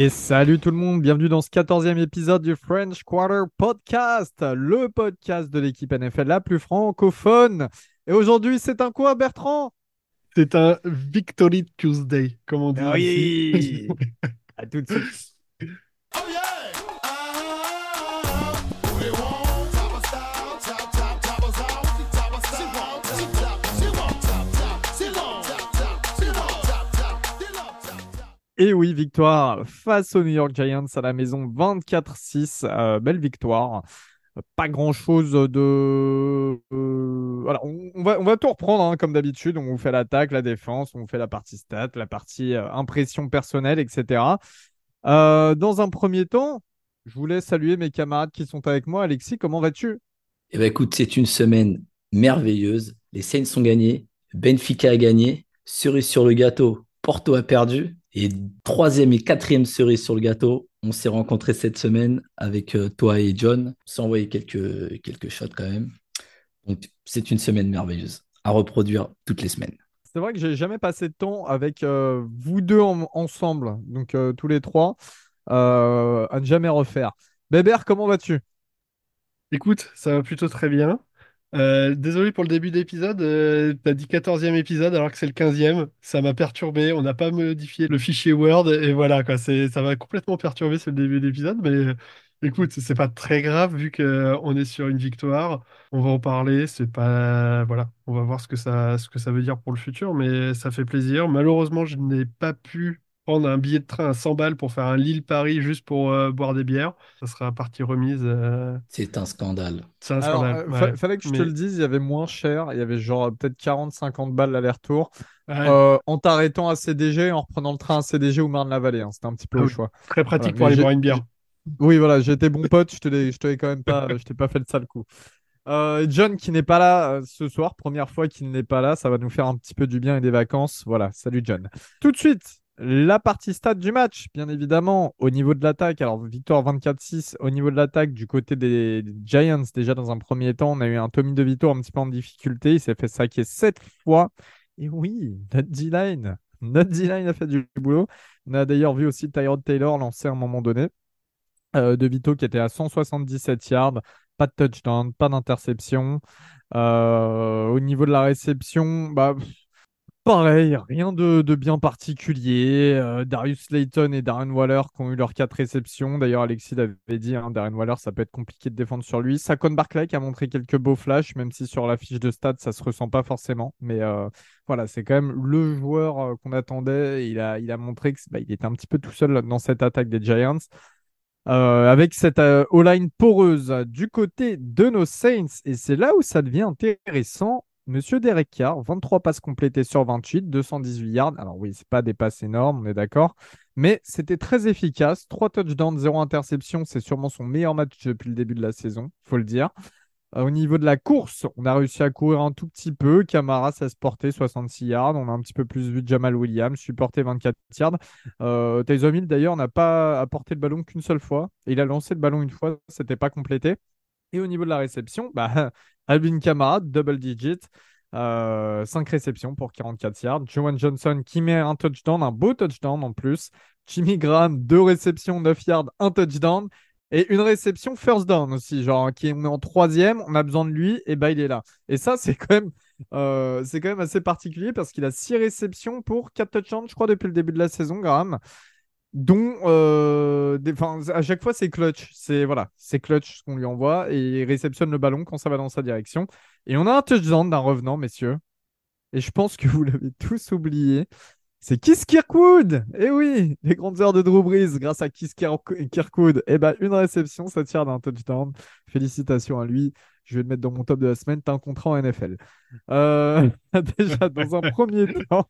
Et salut tout le monde, bienvenue dans ce 14e épisode du French Quarter Podcast, le podcast de l'équipe NFL la plus francophone. Et aujourd'hui, c'est un quoi, Bertrand? C'est un Victory Tuesday, comme on dit. Ah Oui ici. À tout de suite. Et oui, victoire face aux New York Giants à la maison 24-6. Euh, belle victoire. Pas grand-chose de... euh, on, va, tout reprendre hein, comme d'habitude. On vous fait l'attaque, la défense, on fait la partie stat, la partie euh, impression personnelle, etc. Dans un premier temps, je voulais saluer mes camarades qui sont avec moi. Alexis, comment vas-tu? Eh ben, écoute, c'est une semaine merveilleuse. Les Saints ont gagné, Benfica a gagné, cerise sur le gâteau, Porto a perdu. Et troisième et quatrième cerise sur le gâteau, on s'est rencontrés cette semaine avec euh, toi et John. On s'est envoyé quelques, quelques shots quand même. Donc, c'est une semaine merveilleuse à reproduire toutes les semaines. C'est vrai que j'ai jamais passé de temps avec euh, vous deux en- ensemble, donc euh, tous les trois, euh, à ne jamais refaire. Bébert, comment vas-tu? Écoute, ça va plutôt très bien. Euh, désolé pour le début d'épisode, euh, t'as dit 14e épisode alors que c'est le 15e. Ça m'a perturbé, on n'a pas modifié le fichier Word et voilà quoi, c'est, ça m'a complètement perturbé ce début d'épisode, mais euh, écoute, c'est pas très grave vu qu'on est sur une victoire. On va en parler, c'est pas... Voilà, on va voir ce que ça, ce que ça veut dire pour le futur, mais ça fait plaisir. Malheureusement, je n'ai pas pu prendre un billet de train à 100 balles pour faire un Lille-Paris juste pour euh, boire des bières. Ça sera partie remise. euh, C'est un scandale. c'est un Alors, scandale. euh, fa- fallait que je te le dise, il y avait moins cher, il y avait genre peut-être 40-50 balles l'aller-retour, Ouais, euh, en t'arrêtant à CDG et en reprenant le train à CDG ou Marne-la-Vallée, hein, c'était un petit peu Ah au oui. choix. très pratique Voilà, pour mais aller boire une bière. Oui, voilà, j'étais bon pote, je te l'ai, je te l'ai quand même pas, je t'ai pas fait le sale coup. Euh, John qui n'est pas là euh, ce soir, première fois qu'il n'est pas là, ça va nous faire un petit peu du bien et des vacances. Voilà, salut John. Tout de suite, la partie stade du match, bien évidemment, au niveau de l'attaque. Alors, victoire 24-6 au niveau de l'attaque du côté des Giants. Déjà, dans un premier temps, on a eu un Tommy DeVito un petit peu en difficulté. Il s'est fait saquer sept fois. Et oui, notre D-line, notre D-line a fait du boulot. On a d'ailleurs vu aussi Tyrod Taylor lancer à un moment donné. Euh, de Vito qui était à 177 yards, pas de touchdown, pas d'interception. Euh, au niveau de la réception, bah, pareil, rien de, bien particulier. Euh, Darius Slayton et Darren Waller qui ont eu leurs quatre réceptions. D'ailleurs, Alexis l'avait dit, hein, Darren Waller, ça peut être compliqué de défendre sur lui. Saquon Barclay qui a montré quelques beaux flashs, même si sur la fiche de stats, ça se ressent pas forcément. Mais euh, voilà, c'est quand même le joueur euh, qu'on attendait. Il a, montré qu'il était un petit peu tout seul dans cette attaque des Giants. Avec cette euh, O-line poreuse du côté de nos Saints. Et c'est là où ça devient intéressant. Monsieur Derek Carr, 23 passes complétées sur 28, 218 yards. Alors oui, c'est pas des passes énormes, on est d'accord. Mais c'était très efficace. 3 touchdowns, 0 interception. C'est sûrement son meilleur match depuis le début de la saison, faut le dire. Euh, au niveau de la course, on a réussi à courir un tout petit peu. Camara, ça se portait 66 yards. On a un petit peu plus vu Jamal Williams, supporté 24 yards. Euh, Taysom Hill, d'ailleurs, n'a pas apporté le ballon qu'une seule fois. Il a lancé le ballon une fois, c'était pas complété. Et au niveau de la réception, bah, Alvin Kamara, double digit, 5 réceptions pour 44 yards. Joan Johnson qui met un touchdown, un beau touchdown en plus. Jimmy Graham, 2 réceptions, 9 yards, un touchdown. Et une réception first down aussi, genre qui est en troisième, on a besoin de lui, et bah il est là. Et ça, c'est quand même, euh, c'est quand même assez particulier parce qu'il a 6 réceptions pour 4 touchdowns, je crois, depuis le début de la saison, Graham dont euh, des- à chaque fois c'est clutch, c'est voilà, c'est clutch ce qu'on lui envoie et il réceptionne le ballon quand ça va dans sa direction. Et on a un touchdown d'un revenant, messieurs. Et je pense que vous l'avez tous oublié. C'est Kiss Kirkwood! Eh oui, les grandes heures de Drew Brees grâce à Kiss Kirk- Kirkwood. Eh ben, une réception, ça tire d'un touchdown. Félicitations à lui. Je vais le mettre dans mon top de la semaine. T'as un contrat en NFL. Euh, déjà, dans un premier temps,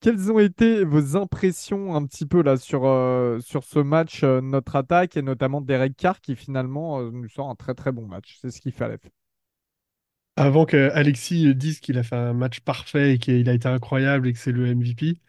quelles ont été vos impressions un petit peu là sur, euh, ce match, euh, notre attaque et notamment Derek Carr qui finalement euh, nous sort un très très bon match. C'est ce qu'il fallait. Avant que Alexis dise qu'il a fait un match parfait et qu'il a été incroyable et que c'est le MVP,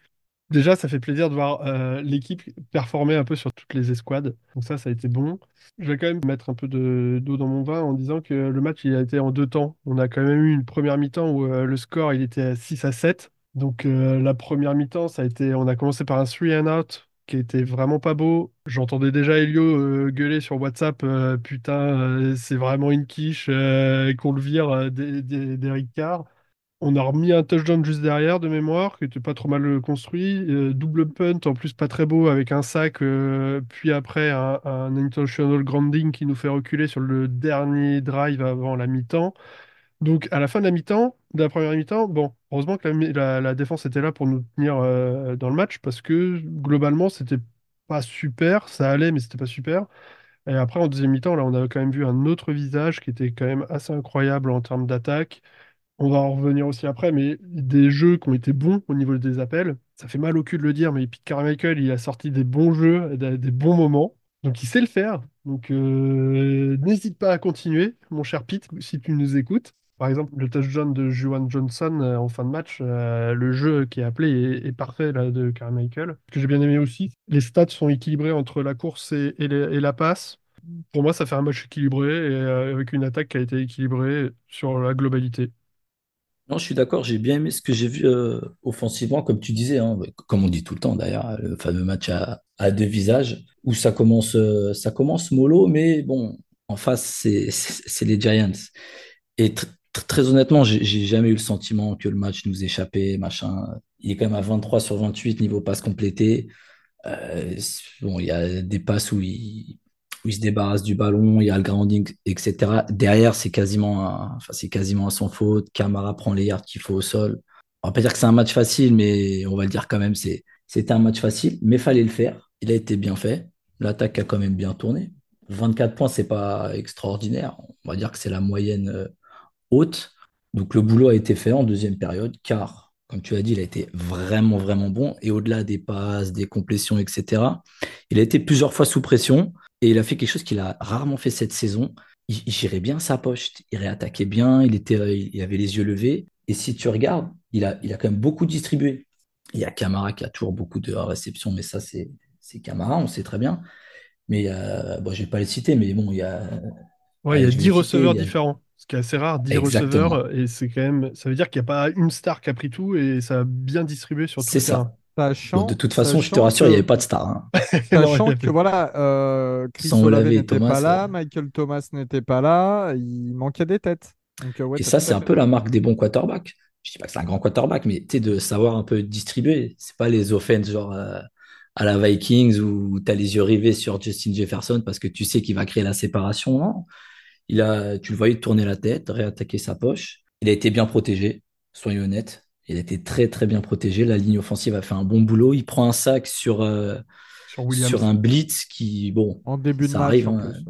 déjà, ça fait plaisir de voir l'équipe performer un peu sur toutes les escouades. Donc ça, ça a été bon. Je vais quand même mettre un peu de- d'eau dans mon vin en disant que le match, il a été en deux temps. On a quand même eu une première mi-temps où le score, il était à 6 à 7. Donc euh, la première mi-temps, a été, on a commencé par un three and out qui était vraiment pas beau. J'entendais déjà Elio euh, gueuler sur WhatsApp, euh, putain, c'est vraiment une quiche qu'on le vire d'Eric Carr. On a remis un touchdown juste derrière de mémoire, qui était pas trop mal construit. Double punt, en plus pas très beau, avec un sac, puis après un, un intentional grounding qui nous fait reculer sur le dernier drive avant la mi-temps. Donc, à la fin de la mi-temps, de la première mi-temps, bon, heureusement que la, défense était là pour nous tenir euh, dans le match parce que globalement, c'était pas super. Ça allait, mais c'était pas super. Et après, en deuxième mi-temps, là, on a quand même vu un autre visage qui était quand même assez incroyable en termes d'attaque. On va en revenir aussi après, mais des jeux qui ont été bons au niveau des appels. Ça fait mal au cul de le dire, mais Pete Carmichael, il a sorti des bons jeux, des bons moments. Donc, il sait le faire. Donc, euh, n'hésite pas à continuer, mon cher Pete, si tu nous écoutes. Par exemple, le touchdown de Juwan Johnson euh, en fin de match, euh, le jeu qui est appelé est, parfait là, de Carmichael. Ce que j'ai bien aimé aussi, les stats sont équilibrés entre la course et, la passe. Pour moi, ça fait un match équilibré et euh, avec une attaque qui a été équilibrée sur la globalité. Non, je suis d'accord, j'ai bien aimé ce que j'ai vu offensivement, comme tu disais, hein, comme on dit tout le temps d'ailleurs, le fameux match à, à deux visages, où ça commence, ça commence mollo, mais bon, en face, c'est les Giants. Et très honnêtement, j'ai jamais eu le sentiment que le match nous échappait, machin. Il est quand même à 23 sur 28 niveau passe complété. Euh, bon, il y a des passes où il, où il se débarrasse du ballon, il y a le grounding, etc. Derrière, c'est quasiment, à- enfin, quasiment à son faute. Camara prend les yards qu'il faut au sol. On va pas dire que c'est un match facile, mais on va le dire quand même, c'était un match facile, mais fallait le faire. Il a été bien fait. L'attaque a quand même bien tourné. 24 points, c'est pas extraordinaire. On va dire que c'est la moyenne euh, haute. Donc le boulot a été fait en deuxième période, car, comme tu as dit, il a été vraiment, vraiment bon. Et au-delà des passes, des complétions, etc., il a été plusieurs fois sous pression et il a fait quelque chose qu'il a rarement fait cette saison. Il, il gérait bien sa poche, il réattaquait bien, il, était, il avait les yeux levés. Et si tu regardes, il a, il a quand même beaucoup distribué. Il y a Camara qui a toujours beaucoup de réceptions, mais ça, c'est c'est Camara, on sait très bien. Mais euh, bon, je vais pas les citer, mais bon, il y a, Ouais, il y a je vais 10 les citer, receveurs différents, ce qui est assez rare, 10 Exactement. receveurs, et c'est quand même, ça veut dire qu'il n'y a pas une star qui a pris tout et ça a bien distribué sur tout C'est le terrain. ça. Sachant, de toute façon, je te rassure, il n'y avait pas de star. hein. Sachant que voilà, euh, Chris Olave n'était Thomas, pas là, euh, Michael Thomas n'était pas là, il manquait des têtes. Donc, euh, ouais, Et ça, c'est un peu la marque des bons quarterbacks. Je dis pas que c'est un grand quarterback, mais tu sais, de savoir un peu distribuer. C'est pas les offenses genre euh, à la Vikings où tu as les yeux rivés sur Justin Jefferson parce que tu sais qu'il va créer la séparation. Non? Il a, tu le voyais tourner la tête, réattaquer sa poche. Il a été bien protégé, soyons honnêtes. Il a été très, très bien protégé. La ligne offensive a fait un bon boulot. Il prend un sac sur, euh, Sur Williams. sur un blitz qui, bon, En début de ça match, arrive. en hein. plus.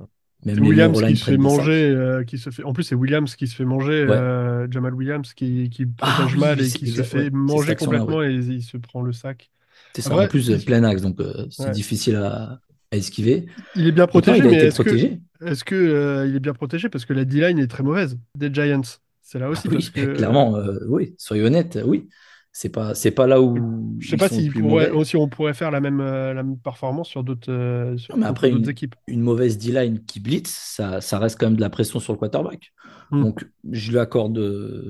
Même Williams qui se fait manger, euh, qui se fait. En plus, c'est Williams qui se fait manger, Ouais. euh, Jamal Williams qui, qui Ah protège oui, mal et qui se fait ouais, manger complètement et il se prend le sac. C'est ça. Après, en plus, plein axe, donc euh, c'est Ouais. difficile à, à esquiver. Il est bien Pourtant, protégé, il mais est-ce que, protégé. est-ce que euh, il est bien protégé parce que la D-line est très mauvaise des Giants? C'est là aussi Ah oui, que clairement, euh, oui, soyez honnête, oui. C'est pas, c'est pas là où je sais pas si pourrait, aussi on pourrait faire la même, euh, la même performance sur d'autres sur- mais après, d'autres une, équipes. une mauvaise D-line qui blitz, ça, ça reste quand même de la pression sur le quarterback. Hmm. Donc, je lui accorde,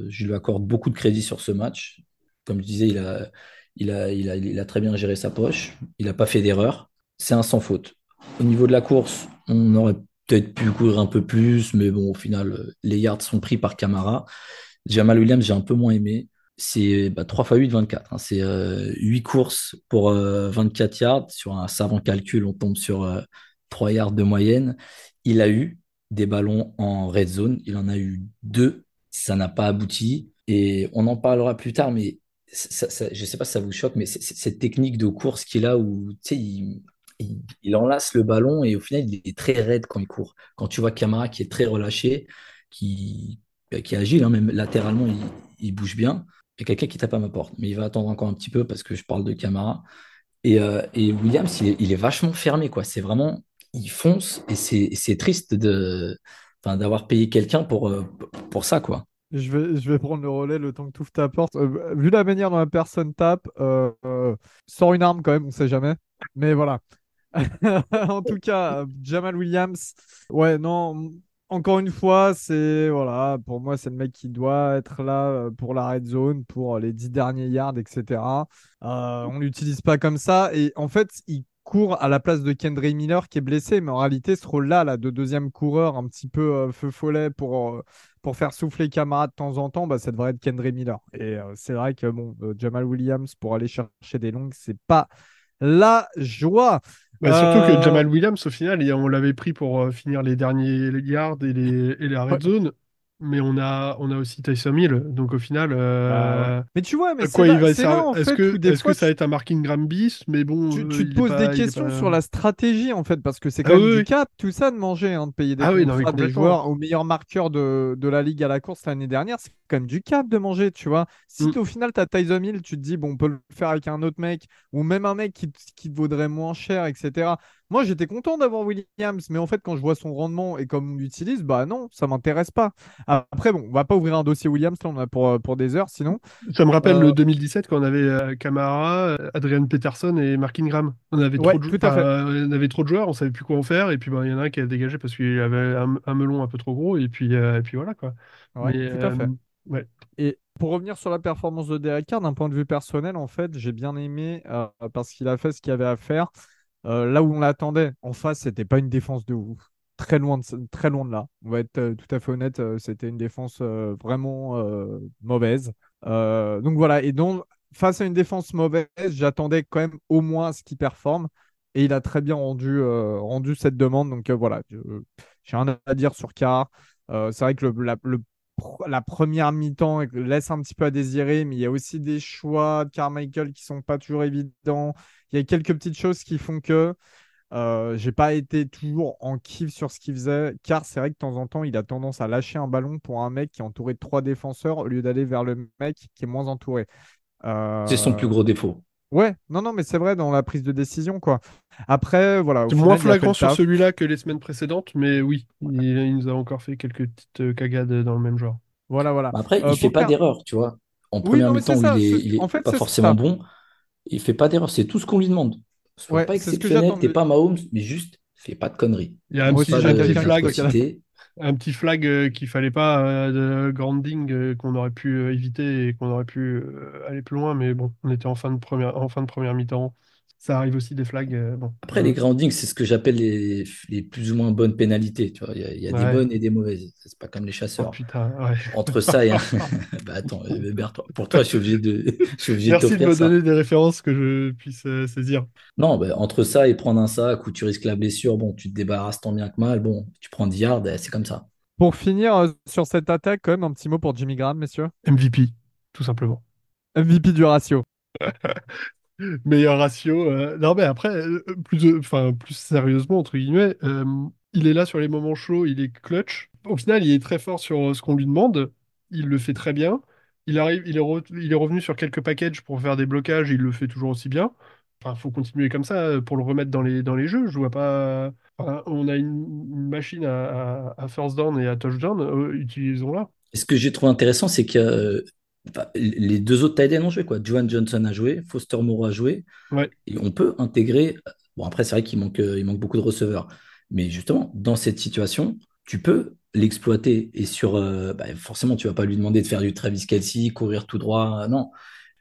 je lui accorde beaucoup de crédit sur ce match. Comme je disais, il a, il a, il a, il a très bien géré sa poche. Il n'a pas fait d'erreur. C'est un sans faute. Au niveau de la course, on aurait peut-être pu courir un peu plus, mais bon, au final, euh, les yards sont pris par Camara. Jamal Williams, j'ai un peu moins aimé. C'est bah, 3 x 8, 24. hein. C'est euh, 8 courses pour euh, 24 yards. Sur un savant calcul, on tombe sur euh, 3 yards de moyenne. Il a eu des ballons en red zone. Il en a eu deux. Ça n'a pas abouti. Et on en parlera plus tard, mais je ne sais pas si ça vous choque, mais cette technique de course qu'il a où il, il, enlace le ballon et au final, il est très raide quand il court. Quand tu vois Camara qui est très relâché, qui, bah, qui est agile, hein, même latéralement, il, il bouge bien. Il y a quelqu'un qui tape à ma porte, mais il va attendre encore un petit peu parce que je parle de Camara. Et, euh, Williams, il est, vachement fermé, quoi. C'est vraiment, il fonce et c'est triste de, d'avoir payé quelqu'un pour, euh, pour ça, quoi. Je vais, je prendre le relais le temps que tu ouvres ta porte. Euh, vu la manière dont la personne tape, euh, euh, sors une arme quand même, on sait jamais. Mais voilà. En tout cas, euh, Jamal Williams, ouais, non, encore une fois, c'est, voilà, pour moi, c'est le mec qui doit être là euh, pour la red zone, pour les 10 derniers yards, etc. Euh, on l'utilise pas comme ça. Et en fait, il court à la place de Kendry Miller qui est blessé. Mais en réalité, ce rôle-là, là, de deuxième coureur, un petit peu euh, feu follet pour, euh, pour faire souffler Camara de temps en temps, bah, ça devrait être Kendry Miller. Et euh, c'est vrai que bon, Jamal Williams pour aller chercher des longues, c'est pas la joie. Bah, surtout que Jamal Williams, au final, on l'avait pris pour finir les derniers yards et, les, et la red zone mais on a, on a aussi Tyson Hill. Donc au final, euh, bah mais tu vois, mais quoi il va Est-ce que, est que ça va être un Marking Grambis Mais bon, tu, te poses des questions sur la stratégie en fait, parce que c'est ah quand même du cap, tout ça de manger, hein, de payer des, ah des joueurs au meilleur marqueur de, de, la ligue à la course l'année dernière. C'est quand même du cap de manger, tu vois. Si mm. au final tu as Tyson Hill, tu te dis bon, on peut le faire avec un autre mec ou même un mec qui, qui te vaudrait moins cher, etc. Moi, j'étais content d'avoir Williams, mais en fait, quand je vois son rendement et comme on l'utilise, bah non, ça m'intéresse pas. Après, bon, on va pas ouvrir un dossier Williams, là, on a pour, pour des heures, sinon. Ça me rappelle le 2017 euh, quand on avait euh, Camara, Adrian Peterson et Mark Ingram. On avait, trop de... on avait trop de joueurs, on savait plus quoi en faire, et puis bah, il y en a un qui a dégagé parce qu'il avait un, melon un peu trop gros, et puis, euh, et puis voilà quoi. Ouais, tout à fait. Ouais. Et pour revenir sur la performance de Derek Carr, d'un point de vue personnel, en fait, j'ai bien aimé parce qu'il a fait ce qu'il avait à faire. Euh, là où on l'attendait, en face, c'était pas une défense de ouf. Très loin de, très loin de là. On va être euh, tout à fait honnête, euh, c'était une défense vraiment mauvaise. donc voilà, et donc face à une défense mauvaise, j'attendais quand même au moins ce qu'il performe. Et il a très bien rendu, rendu cette demande. Donc voilà, j'ai rien à dire sur Car. c'est vrai que le, première mi-temps laisse un petit peu à désirer, mais il y a aussi des choix de Carmichael qui sont pas toujours évidents il y a quelques petites choses qui font que euh, j'ai pas été toujours en kiff sur ce qu'il faisait, car c'est vrai que de temps en temps, il a tendance à lâcher un ballon pour un mec qui est entouré de trois défenseurs au lieu d'aller vers le mec qui est moins entouré. C'est son plus gros défaut. Ouais, non, non, mais c'est vrai dans la prise de décision, quoi. Après, voilà. C'est moins flagrant sur celui-là que les semaines précédentes, mais oui, il, nous a encore fait quelques petites euh, cagades dans le même genre. Voilà, voilà. Après, il ne fait pas d'erreur, tu vois. En première mi-temps, il est, pas forcément bon. Il fait pas d'erreur, c'est tout ce qu'on lui demande. Sois pas exceptionnel, t'es pas Mahomes, mais juste fais pas de conneries. Il y a un petit, flag, un petit flag euh, qu'il fallait pas euh, de grounding euh, qu'on aurait pu éviter et qu'on aurait pu aller plus loin, mais bon, on était en fin de première, en fin de première mi-temps ça arrive aussi des flags. Euh, bon. Après, les groundings, c'est ce que j'appelle les, les, plus ou moins bonnes pénalités. Tu vois, il y a, des bonnes et des mauvaises. C'est pas comme les chasseurs. Oh, putain, ouais. Entre ça et bah attends, Hubert, pour toi, je suis obligé de. Je suis obligé Merci de, me donner des références que je puisse euh, saisir. Non, bah, entre ça et prendre un sac où tu risques la blessure, bon, tu te débarrasses tant bien que mal. Bon, tu prends 10 yards, c'est comme ça. Pour finir euh, sur cette attaque, quand même, un petit mot pour Jimmy Graham, messieurs. MVP, tout simplement. MVP du ratio. meilleur ratio. Euh, non, mais après, euh, plus, enfin, plus sérieusement, entre guillemets, euh, il est là sur les moments chauds, il est clutch. Au final, il est très fort sur ce qu'on lui demande. Il le fait très bien. Il arrive, il est, il est revenu sur quelques packages pour faire des blocages, il le fait toujours aussi bien. Enfin, faut continuer comme ça pour le remettre dans les, dans les jeux. Je vois pas. on a une, machine à, à, first down et à touchdown, utilisons-la. Ce que j'ai trouvé intéressant, c'est les deux autres tight ont joué, quoi. Joan Johnson a joué, Foster Moreau a joué. Et on peut intégrer. Bon, après, c'est vrai qu'il manque, il manque beaucoup de receveurs. Mais justement, dans cette situation, tu peux l'exploiter. Et sur. Euh, bah, forcément, tu vas pas lui demander de faire du Travis Kelsey, courir tout droit. Non.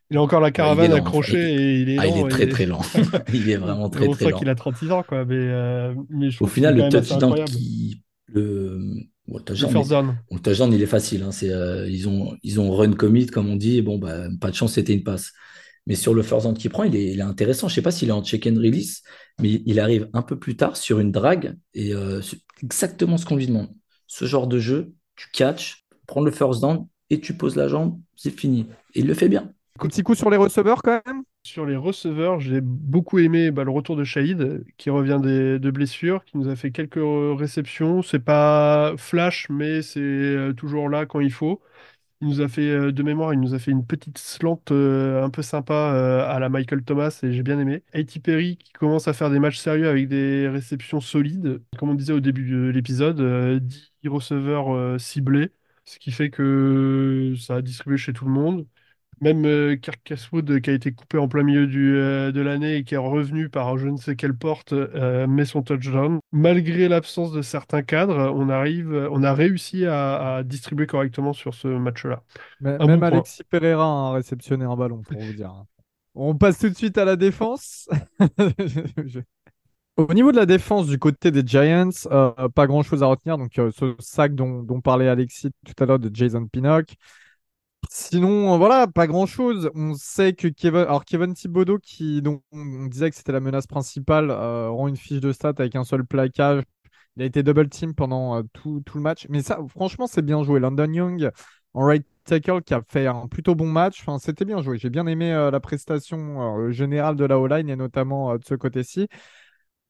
Il a encore la caravane accrochée et il est, ah, il est très très lent. il est vraiment très très lent. qu'il a 36 ans, quoi. Mais, euh, Au final, le touchdown qui. Le, Bon, le touchdown, il est facile. Hein. Euh, ils, ont, ils ont run commit, comme on dit. bon, bah, pas de chance, c'était une passe. Mais sur le first down qu'il prend, il est, intéressant. Je ne sais pas s'il est en check and release, mais il arrive un peu plus tard sur une drague et euh, c'est exactement ce qu'on lui demande. Ce genre de jeu, tu catches, prends le first down et tu poses la jambe, c'est fini. Et il le fait bien. Petit coup sur les receveurs quand même sur les receveurs, j'ai beaucoup aimé bah, le retour de Shahid, qui revient de blessures, qui nous a fait quelques réceptions. C'est pas flash, mais c'est euh, toujours là quand il faut. Il nous a fait, euh, de mémoire, il nous a fait une petite slant euh, un peu sympa à la Michael Thomas et j'ai bien aimé. Haiti Perry qui commence à faire des matchs sérieux avec des réceptions solides. Comme on disait au début de l'épisode, 10 receveurs ciblés, ce qui fait que ça a distribué chez tout le monde. Même euh, Kirk Caswood, qui a été coupé en plein milieu du, euh, de l'année et qui est revenu par je ne sais quelle porte, euh, met son touchdown. Malgré l'absence de certains cadres, on, arrive, on a réussi à, distribuer correctement sur ce match-là. Même Alexis Pereira a réceptionné un ballon, pour vous dire. On passe tout de suite à la défense. Au niveau de la défense du côté des Giants, euh, pas grand-chose à retenir. Donc, euh, ce sac dont, dont parlait Alexis tout à l'heure de Jason Pinnock. Sinon, euh, voilà, pas grand-chose. On sait que Kevin, alors Kevin Thibodeau, qui, dont on disait que c'était la menace principale, rend une fiche de stats avec un seul plaquage. Il a été double team pendant tout, tout, le match. Mais ça, franchement, c'est bien joué. London Young, en right tackle, qui a fait un plutôt bon match. C'était bien joué. J'ai bien aimé la prestation générale de la O-line et notamment de ce côté-ci.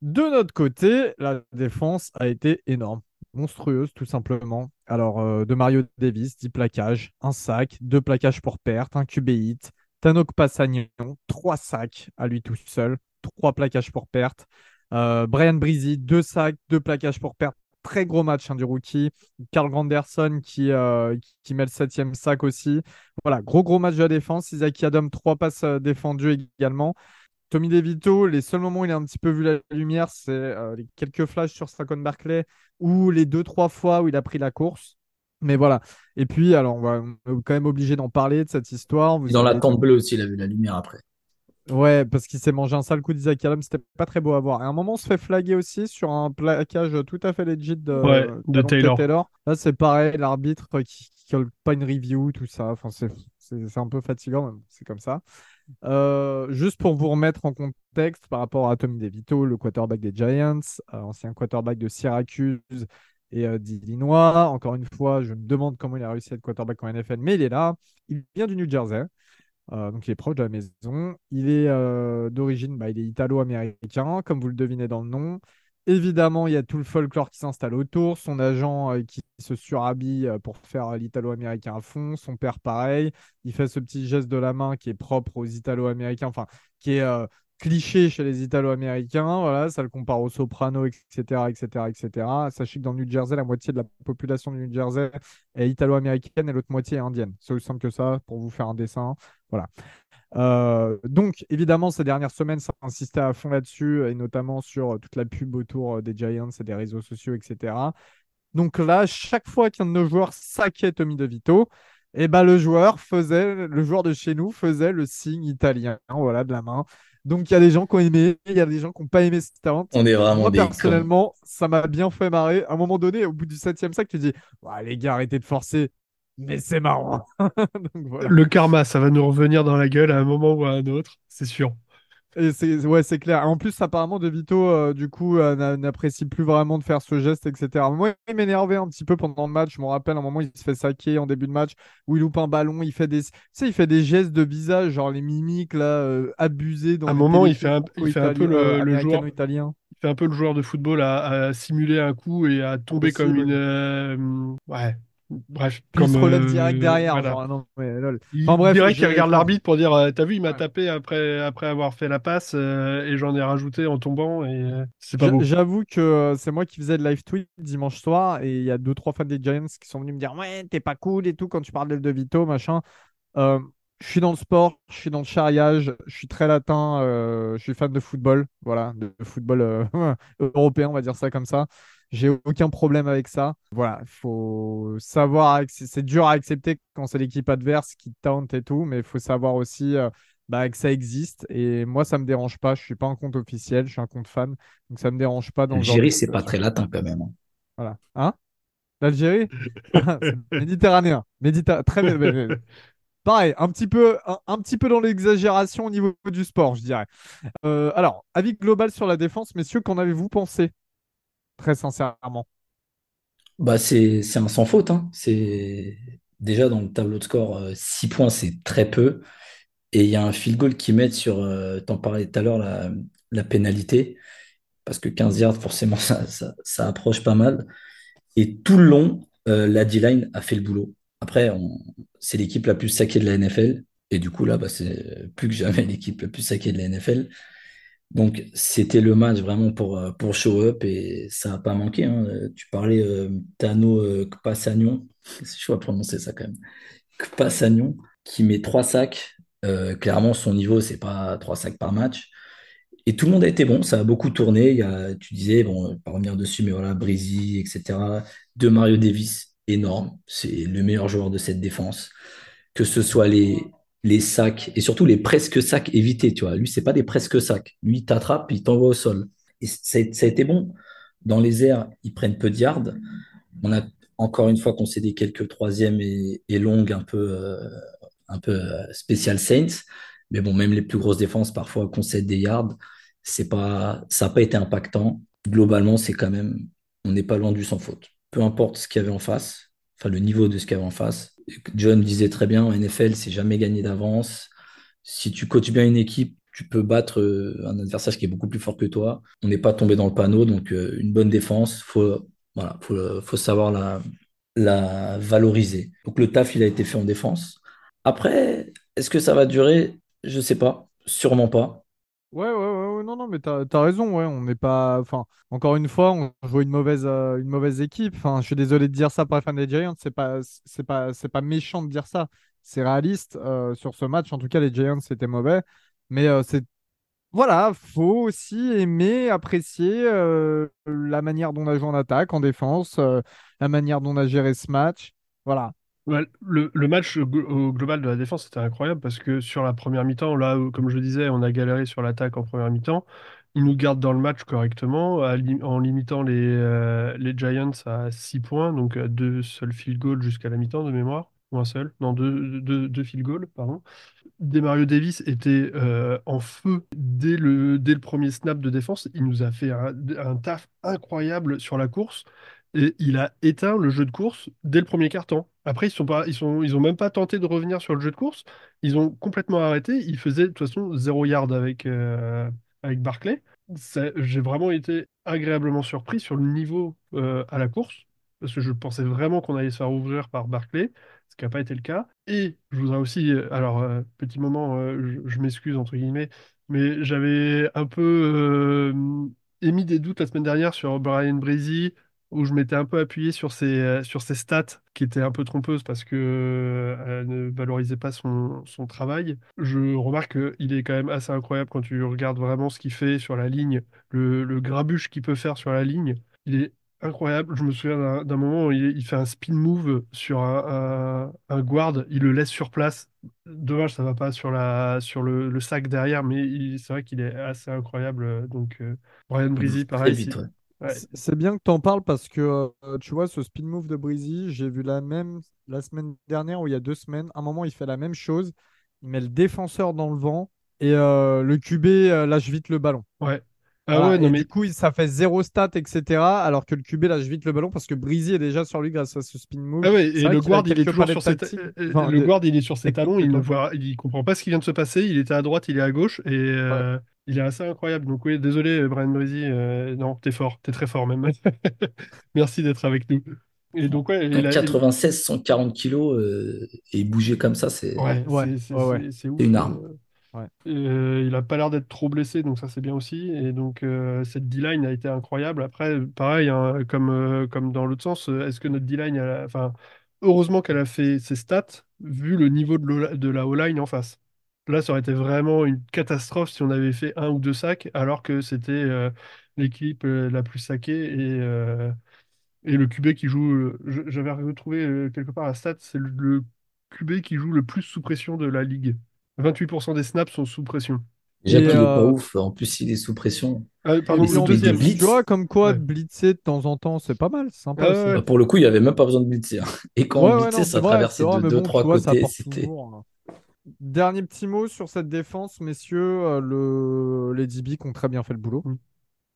De notre côté, la défense a été énorme, monstrueuse tout simplement. Alors, euh, de Mario Davis, 10 plaquages, un sac, deux plaquages pour perte, un QB hit. Tanok Passagnon, trois sacs à lui tout seul, trois plaquages pour perte. Euh, Brian Breezy, deux sacs, deux plaquages pour perte. Très gros match hein, du rookie. Carl Granderson qui, euh, qui met le septième sac aussi. Voilà, gros gros match de la défense. Isaac Adam, trois passes défendues également. Tommy DeVito, les seuls moments où il a un petit peu vu la lumière, c'est euh, les quelques flashs sur Saquon Barclay ou les deux, trois fois où il a pris la course. Mais voilà. Et puis, alors, on, va, est quand même obligé d'en parler de cette histoire. dans la tente bleue aussi, il a vu la lumière après. Ouais, parce qu'il s'est mangé un sale coup d'Isaac Adam, c'était pas très beau à voir. Et à un moment, on se fait flaguer aussi sur un plaquage tout à fait legit de, Taylor. Là, c'est pareil, l'arbitre qui, qui colle pas une review, tout ça. Enfin, c'est un peu fatigant, c'est comme ça. Euh, juste pour vous remettre en contexte par rapport à Tommy DeVito, le quarterback des Giants, euh, ancien quarterback de Syracuse et euh, d'Illinois. Encore une fois, je me demande comment il a réussi à être quarterback en NFL, mais il est là. Il vient du New Jersey. donc il est proche de la maison. Il est d'origine, bah, il est italo-américain, comme vous le devinez dans le nom. Évidemment, il y a tout le folklore qui s'installe autour, son agent euh, qui se surhabille euh, pour faire l'italo-américain à fond, son père pareil, il fait ce petit geste de la main qui est propre aux italo-américains, enfin qui est euh, cliché chez les italo-américains, voilà, ça le compare aux soprano, etc., etc., etc. Sachez que dans le New Jersey, la moitié de la population du New Jersey est italo-américaine et l'autre moitié est indienne. C'est aussi simple que ça pour vous faire un dessin, voilà. Euh, donc, évidemment, ces dernières semaines, ça a insisté à fond là-dessus, et notamment sur toute la pub autour euh, des Giants et des réseaux sociaux, etc. Donc là, chaque fois qu'un de nos joueurs saquait Tommy DeVito, et eh ben, le joueur faisait, le joueur de chez nous faisait le signe italien, voilà, de la main. Donc il y a des gens qui ont aimé, il y a des gens qui n'ont pas aimé cette talent. On est vraiment Moi, personnellement, ça m'a bien fait marrer. À un moment donné, au bout du septième sac, tu dis les gars, arrêtez de forcer mais c'est marrant. Le karma, ça va nous revenir dans la gueule à un moment ou à un autre, c'est sûr. Et c'est ouais, c'est clair. En plus, apparemment, De Vito, euh, du coup, euh, n'apprécie plus vraiment de faire ce geste, etc. Moi, il m'énervait un petit peu pendant le match. Je me rappelle, à un moment, il se fait saquer en début de match, où il loupe un ballon, il fait des, tu sais, il fait des gestes de visage, genre les mimiques là, euh, abusés. Dans à un moment, il fait un, il fait un peu le, joueur italien. Il fait un peu le joueur de football à, simuler un coup et à tomber comme une, ouais, Bref, comme, il se relève direct euh, derrière. Genre, non, mais, lol. Il, enfin, bref, direct, il regarde l'arbitre pour dire euh, T'as vu, il m'a tapé après, après avoir fait la passe euh, et j'en ai rajouté en tombant. et c'est pas beau. J'avoue que c'est moi qui faisais de live tweet dimanche soir et il y a deux, trois fans des Giants qui sont venus me dire Ouais, t'es pas cool et tout quand tu parles de Vito, machin. Je suis dans le sport, je suis dans le charriage, je suis très latin, je suis fan de football, voilà, de football européen, on va dire ça comme ça. J'ai aucun problème avec ça. Voilà, il faut savoir, c'est dur à accepter quand c'est l'équipe adverse qui tente et tout, mais il faut savoir aussi euh, bah, que ça existe. Et moi, ça me dérange pas. Je suis pas un compte officiel, je suis un compte fan, donc ça me dérange pas. L'Algérie, c'est pas très latin quand même. Hein. Voilà. Hein? L'Algérie? Méditerranéen. Méditer... Très Pareil, un petit peu, un, petit peu dans l'exagération au niveau du sport, je dirais. Euh, alors, avis global sur la défense, messieurs, qu'en avez-vous pensé? Très sincèrement. Bah c'est un sans faute. Hein. Déjà dans le tableau de score, 6 euh, points, c'est très peu. Et il y a un field goal qui met sur, euh, t'en parlais tout à l'heure, la, pénalité. Parce que 15 yards, forcément, ça, ça, approche pas mal. Et tout le long, la D-line a fait le boulot. Après, c'est l'équipe la plus saquée de la NFL. Et du coup, là, bah, c'est plus que jamais l'équipe la plus saquée de la NFL. Donc, c'était le match vraiment pour, euh, pour show up et ça n'a pas manqué. Hein. Tu parlais euh, Tano euh, Kpasagnon, je vais prononcer ça quand même, Kpasagnon, qui met trois sacs. Euh, clairement, son niveau, c'est pas trois sacs par match. Et tout le monde a été bon, ça a beaucoup tourné. Il y a, tu disais, bon, pas revenir dessus, mais voilà, Breezy, etc. De Mario Davis, C'est le meilleur joueur de cette défense. Que ce soit les, sacs et surtout les presque sacs évités, tu vois. Lui, c'est pas des presque sacs. Lui, il t'attrape, il t'envoie au sol. Et ça, a été bon. Dans les airs, ils prennent peu de yards. On a encore une fois concédé quelques troisièmes et, et longues un peu, euh, un peu euh, spécial Saints. Mais bon, même les plus grosses défenses parfois concèdent des yards. C'est pas, ça n'a pas été impactant. Globalement, c'est quand même, on n'est pas loin du sans faute. Peu importe ce qu'il y avait en face, enfin le niveau de ce qu'il y avait en face. John disait très bien, en NFL, c'est jamais gagné d'avance. Si tu coaches bien une équipe, tu peux battre euh, un adversaire qui est beaucoup plus fort que toi. On n'est pas tombé dans le panneau, donc euh, une bonne défense, faut, voilà, faut, savoir la, valoriser. Donc le taf, il a été fait en défense. Après, est-ce que ça va durer? Je sais pas, sûrement pas. Ouais, ouais, ouais, non, non, mais t'as, t'as raison, ouais, on n'est pas. Enfin, encore une fois, on joue une mauvaise, euh, une mauvaise équipe. Enfin, je suis désolé de dire ça pour les fans des Giants, c'est pas, c'est pas, c'est pas méchant de dire ça. C'est réaliste. euh, sur ce match, en tout cas, les Giants, c'était mauvais. Mais euh, c'est. Voilà, faut aussi aimer, apprécier euh, la manière dont on a joué en attaque, en défense, la manière dont on a géré ce match. Voilà. Le, match global de la défense était incroyable parce que sur la première mi-temps, là, où, comme je disais, on a galéré sur l'attaque en première mi-temps. Ils nous gardent dans le match correctement en limitant les, euh, les Giants à 6 points, donc à deux seuls field goals jusqu'à la mi-temps de mémoire, ou un seul, non, deux, deux, field goals, pardon. Demario Davis était euh, en feu dès le, dès le premier snap de défense. Il nous a fait un taf incroyable sur la course et il a éteint le jeu de course dès le premier quart-temps. Après, ils sont pas, ils sont, ils ont même pas tenté de revenir sur le jeu de course. Ils ont complètement arrêté. Ils faisaient de toute façon zéro yard avec, euh, avec Barclay. J'ai vraiment été agréablement surpris sur le niveau euh, à la course parce que je pensais vraiment qu'on allait se faire ouvrir par Barclay ce qui n'a pas été le cas. Et je voudrais aussi, euh, alors, petit moment, je, m'excuse entre guillemets, mais j'avais un peu émis des doutes la semaine dernière sur Brian Breezy, où je m'étais un peu appuyé sur ses, euh, sur ses stats, qui étaient un peu trompeuses parce que euh, elle ne valorisait pas son, son travail. Je remarque qu'il est quand même assez incroyable quand tu regardes vraiment ce qu'il fait sur la ligne, le, le grabuge qu'il peut faire sur la ligne. Il est incroyable. Je me souviens d'un moment où il, il fait un spin move sur un, un- un guard, il le laisse sur place. Dommage, ça va pas sur la, sur le, le sac derrière, mais c'est vrai qu'il est assez incroyable. Donc, euh, Brian bouge très pareil. vite, si- ouais. Ouais. C'est bien que tu en parles parce que euh, tu vois, ce spin move de Breezy, j'ai vu la même la semaine dernière ou il y a deux semaines. À un moment, il fait la même chose. Il met le défenseur dans le vent et euh, le QB euh, lâche vite le ballon. Ouais. Ah ouais, Voilà. non, Et mais du coup, ça fait zéro stat, etc. Alors que le QB lâche vite le ballon parce que Breezy est déjà sur lui grâce à ce spin move. Ah ouais, et le guard, il est toujours sur ses ta- tactiques. Enfin, le des- guard, il est sur ses techniques talons, il ne plutôt. voit, il comprend pas ce qui vient de se passer. Il était à droite, il est à gauche, et Ouais. Euh, il est assez incroyable. Donc oui, désolé, Brian Breezy, euh, non, t'es fort, t'es très fort même. Merci d'être avec nous. Et donc ouais, il a, il- 96, 140 kilos euh, et bouger comme ça, c'est ouais, Ouais, c'est c'est- ouais, ouais. c'est- c'est ouf. c'est une arme. euh. Ouais. Euh, il a pas l'air d'être trop blessé, donc ça c'est bien aussi. Et donc euh, cette D-line a été incroyable. Après, pareil, hein, comme, euh, comme dans l'autre sens, euh, est-ce que notre D-line, elle a- enfin, heureusement qu'elle a fait ses stats, vu le niveau de, l'O- de la O-line en face. Là, ça aurait été vraiment une catastrophe si on avait fait un ou deux sacs, alors que c'était euh, l'équipe euh, la plus saquée et, euh, et le QB qui joue. euh, je- J'avais retrouvé euh, quelque part la stat, c'est le, le QB qui joue le plus sous pression de la ligue. 28% des snaps sont sous pression. Déjà Et, qu'il est pas euh, ouf, en plus il est sous pression. Ah, pardon, Mais le mais des deuxième. tu blitz, vois, comme quoi, Ouais. blitzer de temps en temps, c'est pas mal, c'est sympa Ah ouais, Bah, pour le coup, il n'y avait même pas besoin de blitzer. hein. Et quand Ouais, on ouais, blitzait, non, c'est ça vrai, c'est traversait vrai, de mais bon, tu 2-3 vois, ça côtés. apporte C'était toujours. hein. Dernier petit mot sur cette défense, messieurs. euh, le... Les DB qui ont très bien fait le boulot. Mm.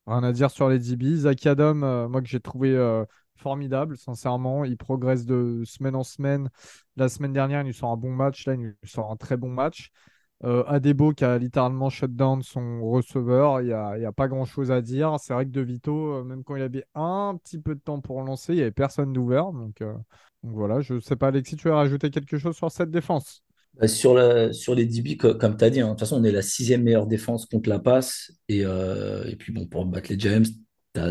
Rien à dire sur les DB. Zach Adam, euh, moi que j'ai trouvé euh, formidable, sincèrement. Il progresse de semaine en semaine. La semaine dernière, il nous sort un bon match. Là, il nous sort un très bon match. Euh, Adebo qui a littéralement shut down son receveur. Il n'y a, il y a pas grand-chose à dire. C'est vrai que De Vito, même quand il avait un petit peu de temps pour lancer, il n'y avait personne d'ouvert. Donc, donc voilà, je sais pas, Alexis, tu veux rajouter quelque chose sur cette défense? Bah, sur, la, sur les DB, co- comme tu as dit, hein, de toute façon, on est la sixième meilleure défense contre la passe. Et, euh, puis, bon, pour battre les Giants, tu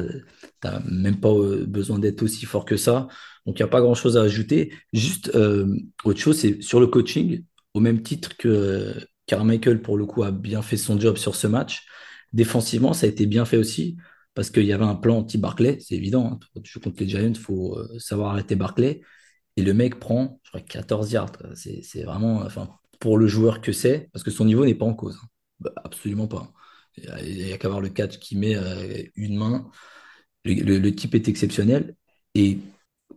n'as même pas euh, besoin d'être aussi fort que ça. Donc, il n'y a pas grand-chose à ajouter. Juste, euh, autre chose, c'est sur le coaching, au même titre que Carmichael, pour le coup, a bien fait son job sur ce match. Défensivement, ça a été bien fait aussi, parce qu'il y avait un plan anti-Barclay, c'est évident. hein. Tu contre les Giants, il faut savoir arrêter Barclay. Et le mec prend, je crois, 14 yards. C'est vraiment, enfin, pour le joueur que c'est, parce que son niveau n'est pas en cause. hein. Bah, absolument pas. Il n'y a qu'à voir le catch qui met euh, une main. Le, type est exceptionnel. Et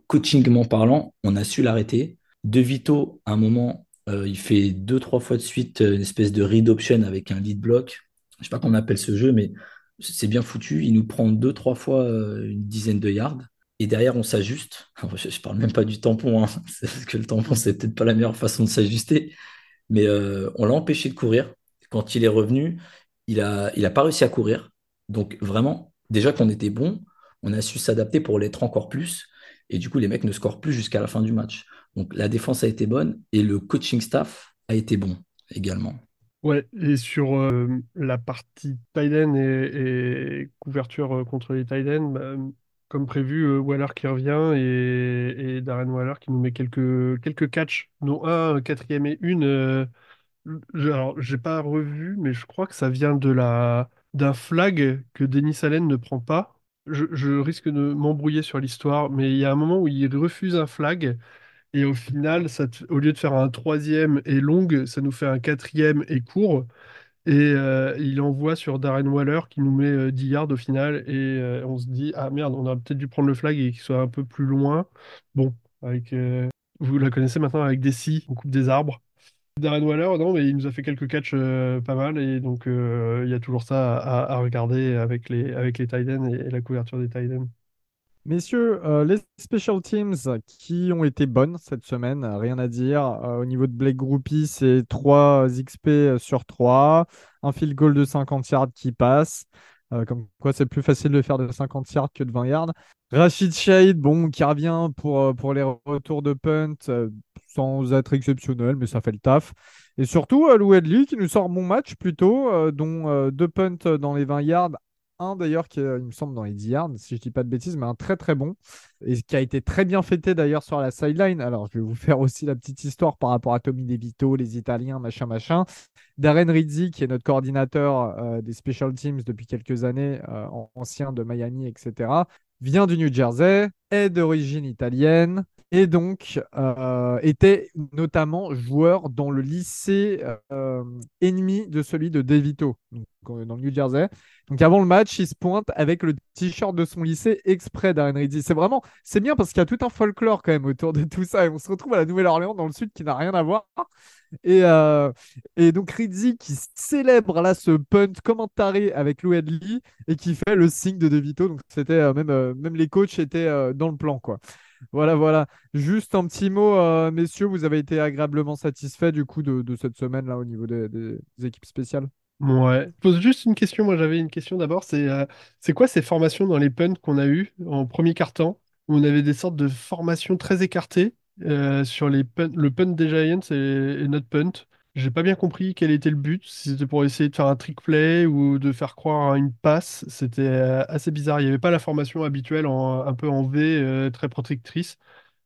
coachingment parlant, on a su l'arrêter. De Vito, à un moment, euh, il fait deux, trois fois de suite euh, une espèce de read option avec un lead block. Je sais pas comment on appelle ce jeu, mais c'est bien foutu. Il nous prend deux, trois fois une dizaine de yards. Et derrière, on s'ajuste. Je, je parle même pas du tampon, hein. Parce que le tampon, c'est peut-être pas la meilleure façon de s'ajuster. Mais euh, on l'a empêché de courir. Quand il est revenu, il a, il a pas réussi à courir. Donc vraiment, déjà qu'on était bon, on a su s'adapter pour l'être encore plus. Et du coup, les mecs ne scorent plus jusqu'à la fin du match. Donc la défense a été bonne et le coaching staff a été bon également. Ouais, et sur euh, la partie tight end et, couverture euh, contre les bah, comme prévu, euh, Waller qui revient et, Darren Waller qui nous met quelques, quelques catchs, dont un quatrième et une. euh, je, alors, j'ai pas revu, mais je crois que ça vient de la d'un flag que Dennis Allen ne prend pas. Je, risque de m'embrouiller sur l'histoire, mais il y a un moment où il refuse un flag. Et au final, au lieu de faire un troisième et long, ça nous fait un quatrième et court. Et euh, il envoie sur Darren Waller qui nous met euh, 10 yards au final. Et euh, on se dit, ah merde, on aurait peut-être dû prendre le flag et qu'il soit un peu plus loin. Bon, avec, euh, vous la connaissez maintenant avec des scies, on coupe des arbres. Darren Waller, non, mais il nous a fait quelques catchs euh, pas mal. Et donc, euh, il y a toujours ça à, regarder avec les, avec les tight et, et la couverture des tight. Messieurs, euh, les special teams qui ont été bonnes cette semaine, rien à dire. Euh, au niveau de Blake Groupie, c'est 3 XP sur 3, un field goal de 50 yards qui passe. Euh, comme quoi, c'est plus facile de faire de 50 yards que de 20 yards. Rachid Shade, bon, qui revient pour, pour les retours de punt, sans être exceptionnel, mais ça fait le taf. Et surtout, Lou Hedley qui nous sort bon match plutôt, dont deux punts dans les 20 yards, un d'ailleurs qui est, il me semble, dans les 10 yards, si je dis pas de bêtises, mais un très très bon. Et qui a été très bien fêté d'ailleurs sur la sideline. Alors, je vais vous faire aussi la petite histoire par rapport à Tommy DeVito, les Italiens, machin, machin. Darren Rizzi, qui est notre coordinateur euh, des special teams depuis quelques années, euh, ancien de Miami, etc., vient du New Jersey, est d'origine italienne et donc euh, était notamment joueur dans le lycée euh, ennemi de celui de DeVito, donc, euh, dans le New Jersey. Donc avant le match, il se pointe avec le t-shirt de son lycée exprès Darren Rizzi. C'est vraiment, c'est bien parce qu'il y a tout un folklore quand même autour de tout ça et on se retrouve à la Nouvelle-Orléans dans le sud qui n'a rien à voir. Et, euh, et donc Rizzi qui célèbre là ce punt comme un taré avec Lou Hedley et qui fait le signe de DeVito. Donc c'était euh, même, euh, même les coachs étaient dans le plan quoi. Voilà, voilà. Juste un petit mot, euh, messieurs, vous avez été agréablement satisfaits du coup de, cette semaine là au niveau des, équipes spéciales? Ouais. Je pose juste une question. Moi, j'avais une question d'abord. C'est euh, c'est quoi ces formations dans les punts qu'on a eues en premier quart-temps, où on avait des sortes de formations très écartées euh, sur les punts, le punt des Giants et, et notre punt. J'ai pas bien compris quel était le but. Si c'était pour essayer de faire un trick play ou de faire croire à une passe. C'était euh, assez bizarre. Il n'y avait pas la formation habituelle en, un peu en V, euh, très protectrice.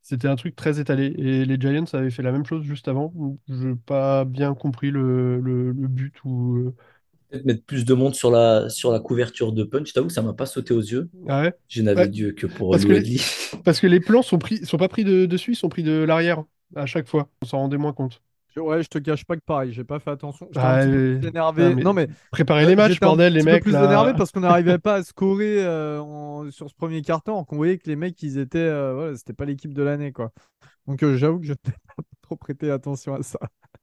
C'était un truc très étalé. Et les Giants avaient fait la même chose juste avant. Je n'ai pas bien compris le, le- le but ou. euh, Peut-être mettre plus de monde sur la, sur la couverture de punch. Je t'avoue que ça m'a pas sauté aux yeux. Ah ouais? Je n'avais Ouais, Dieu que pour parce que les, parce que les plans sont pris, sont pas pris de, dessus, ils sont pris de l'arrière à chaque fois. On s'en rendait moins compte. Ouais, je te cache pas que pareil, j'ai pas fait attention. J'étais un Ah, petit peu énervé. mais Non, mais préparez euh, les matchs, j'étais bordel, les mecs, plus énervé parce qu'on n'arrivait pas à scorer euh, en- sur ce premier carton, qu'on voyait que les mecs, ils étaient. euh, voilà, c'était pas l'équipe de l'année, quoi. Donc, j'avoue que je n'ai pas trop prêté attention à ça.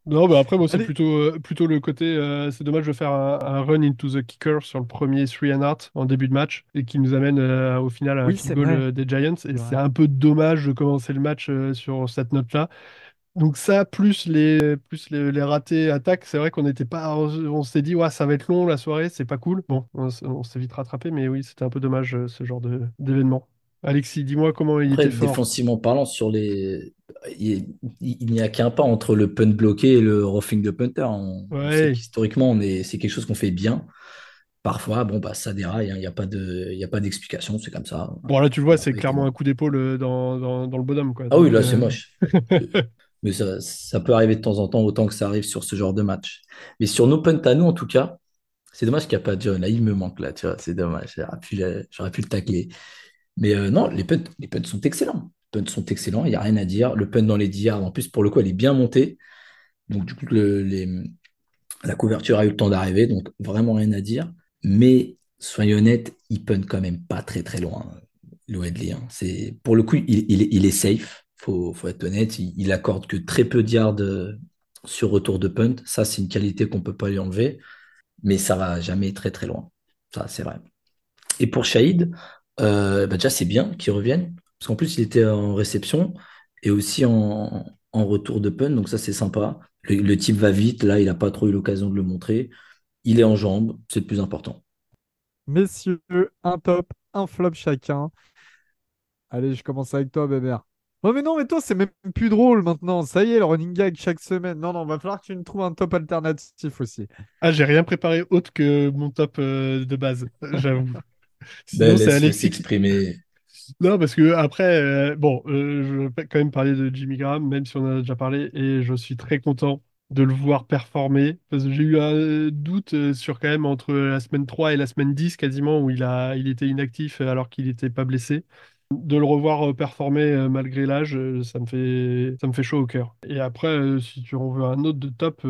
Non, bah après, moi, c'est plutôt, plutôt le côté. c'est dommage de faire un, un run into the kicker sur le premier three and out en début de match et qui nous amène au final à un oui, goal des Giants. Et c'est un peu dommage de commencer le match sur cette note-là. Donc, ça, plus les, plus les, les ratés attaques, c'est vrai qu'on n'était pas. On, s'est dit, ouais, ça va être long la soirée, c'est pas cool. Bon, on, s'est vite rattrapé, mais oui, c'était un peu dommage euh, ce genre de, d'événement. Alexis, dis-moi comment il Après, était fort. défensivement parlant, sur les... il, il n'y a qu'un pas entre le punt bloqué et le roughing de punter. On, on qu'historiquement, on est... c'est quelque chose qu'on fait bien. Parfois, bon, bah, ça déraille, hein. Il n'y a pas de... il y a pas d'explication, c'est comme ça. Bon, là, tu le vois, c'est clairement un coup d'épaule euh, dans, dans, dans le bonhomme, quoi. Ah oui, là, c'est euh, moche. Mais ça, ça peut arriver de temps en temps, autant que ça arrive sur ce genre de match. Mais sur nos punts à nous, en tout cas, c'est dommage qu'il n'y a pas de John. Là, il me manque, là, tu vois, c'est dommage. J'aurais pu, pu le tacler. Mais euh, non, les punts, les sont excellents. Les punts sont excellents, il n'y a rien à dire. Le punt dans les 10 yards, en plus, pour le coup, elle est bien montée. Donc, du coup, le- la couverture a eu le temps d'arriver, donc vraiment rien à dire. Mais soyons honnêtes, il punt quand même pas très très loin, le hein. C'est, pour le coup, il, il, est safe, faut, faut être honnête. Il, il, accorde que très peu de yards euh, sur retour de punt. Ça, c'est une qualité qu'on peut pas lui enlever. Mais ça va jamais très très loin. Ça, c'est vrai. Et pour Shahid, euh, bah déjà, c'est bien qu'il revienne. Parce qu'en plus, il était en réception et aussi en, en retour de punt. Donc ça, c'est sympa. Le, type va vite. Là, il n'a pas trop eu l'occasion de le montrer. Il est en jambes. C'est le plus important. Messieurs, un top, un flop chacun. Allez, je commence avec toi, Bébert. Oh mais non, mais toi, c'est même plus drôle maintenant. Ça y est, le running gag chaque semaine. Non, non, va falloir que tu me trouves un top alternatif aussi. Ah, j'ai rien préparé autre que mon top euh, de base, j'avoue. Sinon, ben, c'est Alexis. s'exprimer. Non, parce que après, euh, bon, euh, je vais quand même parler de Jimmy Graham, même si on en a déjà parlé, et je suis très content de le voir performer. Parce que j'ai eu un doute sur quand même entre la semaine 3 et la semaine 10 quasiment, où il a, il était inactif alors qu'il n'était pas blessé. De le revoir performer malgré l'âge, ça me fait, ça me fait chaud au cœur. Et après, si tu en veux un autre de top,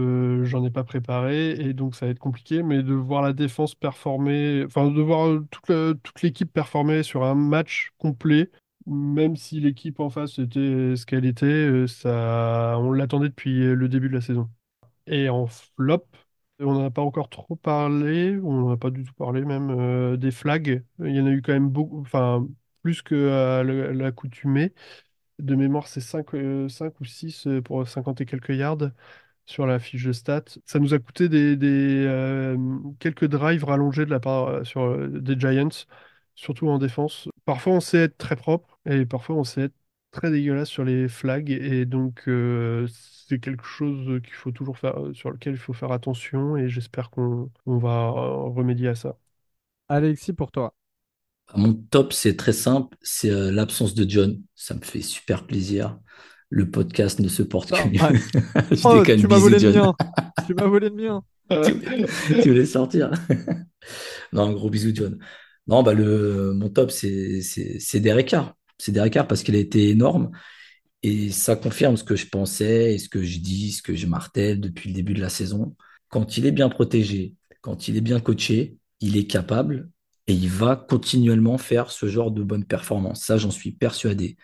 j'en ai pas préparé et donc ça va être compliqué. Mais de voir la défense performer, enfin de voir toute l'équipe performer sur un match complet, même si l'équipe en face était ce qu'elle était, ça, on l'attendait depuis le début de la saison. Et en flop, on n'en a pas encore trop parlé, on n'en a pas du tout parlé même des flags. Il y en a eu quand même beaucoup, enfin plus que l'accoutumée. De mémoire, c'est 5, euh, ou 6 euh, pour 50 et quelques yards sur la fiche de stats. Ça nous a coûté des, euh, quelques drives rallongés de la part sur, des Giants, surtout en défense. Parfois, on sait être très propre et parfois, on sait être très dégueulasse sur les flags. Et donc, c'est quelque chose qu'il faut toujours faire, sur lequel il faut faire attention et j'espère qu'on va remédier à ça. Alexis, pour toi. Mon top, c'est très simple, c'est euh, l'absence de John. Ça me fait super plaisir. Le podcast ne se porte que mieux. oh, tu m'as volé le mien. tu m'as volé le mien. tu, voulais sortir. non, gros bisous, John. Non, bah le, mon top, c'est Derek Carr. C'est Derek Carr parce qu'il a été énorme. Et ça confirme ce que je pensais et ce que je dis, ce que je martèle depuis le début de la saison. Quand il est bien protégé, quand il est bien coaché, il est capable et il va continuellement faire ce genre de bonnes performances. Ça, j'en suis persuadé.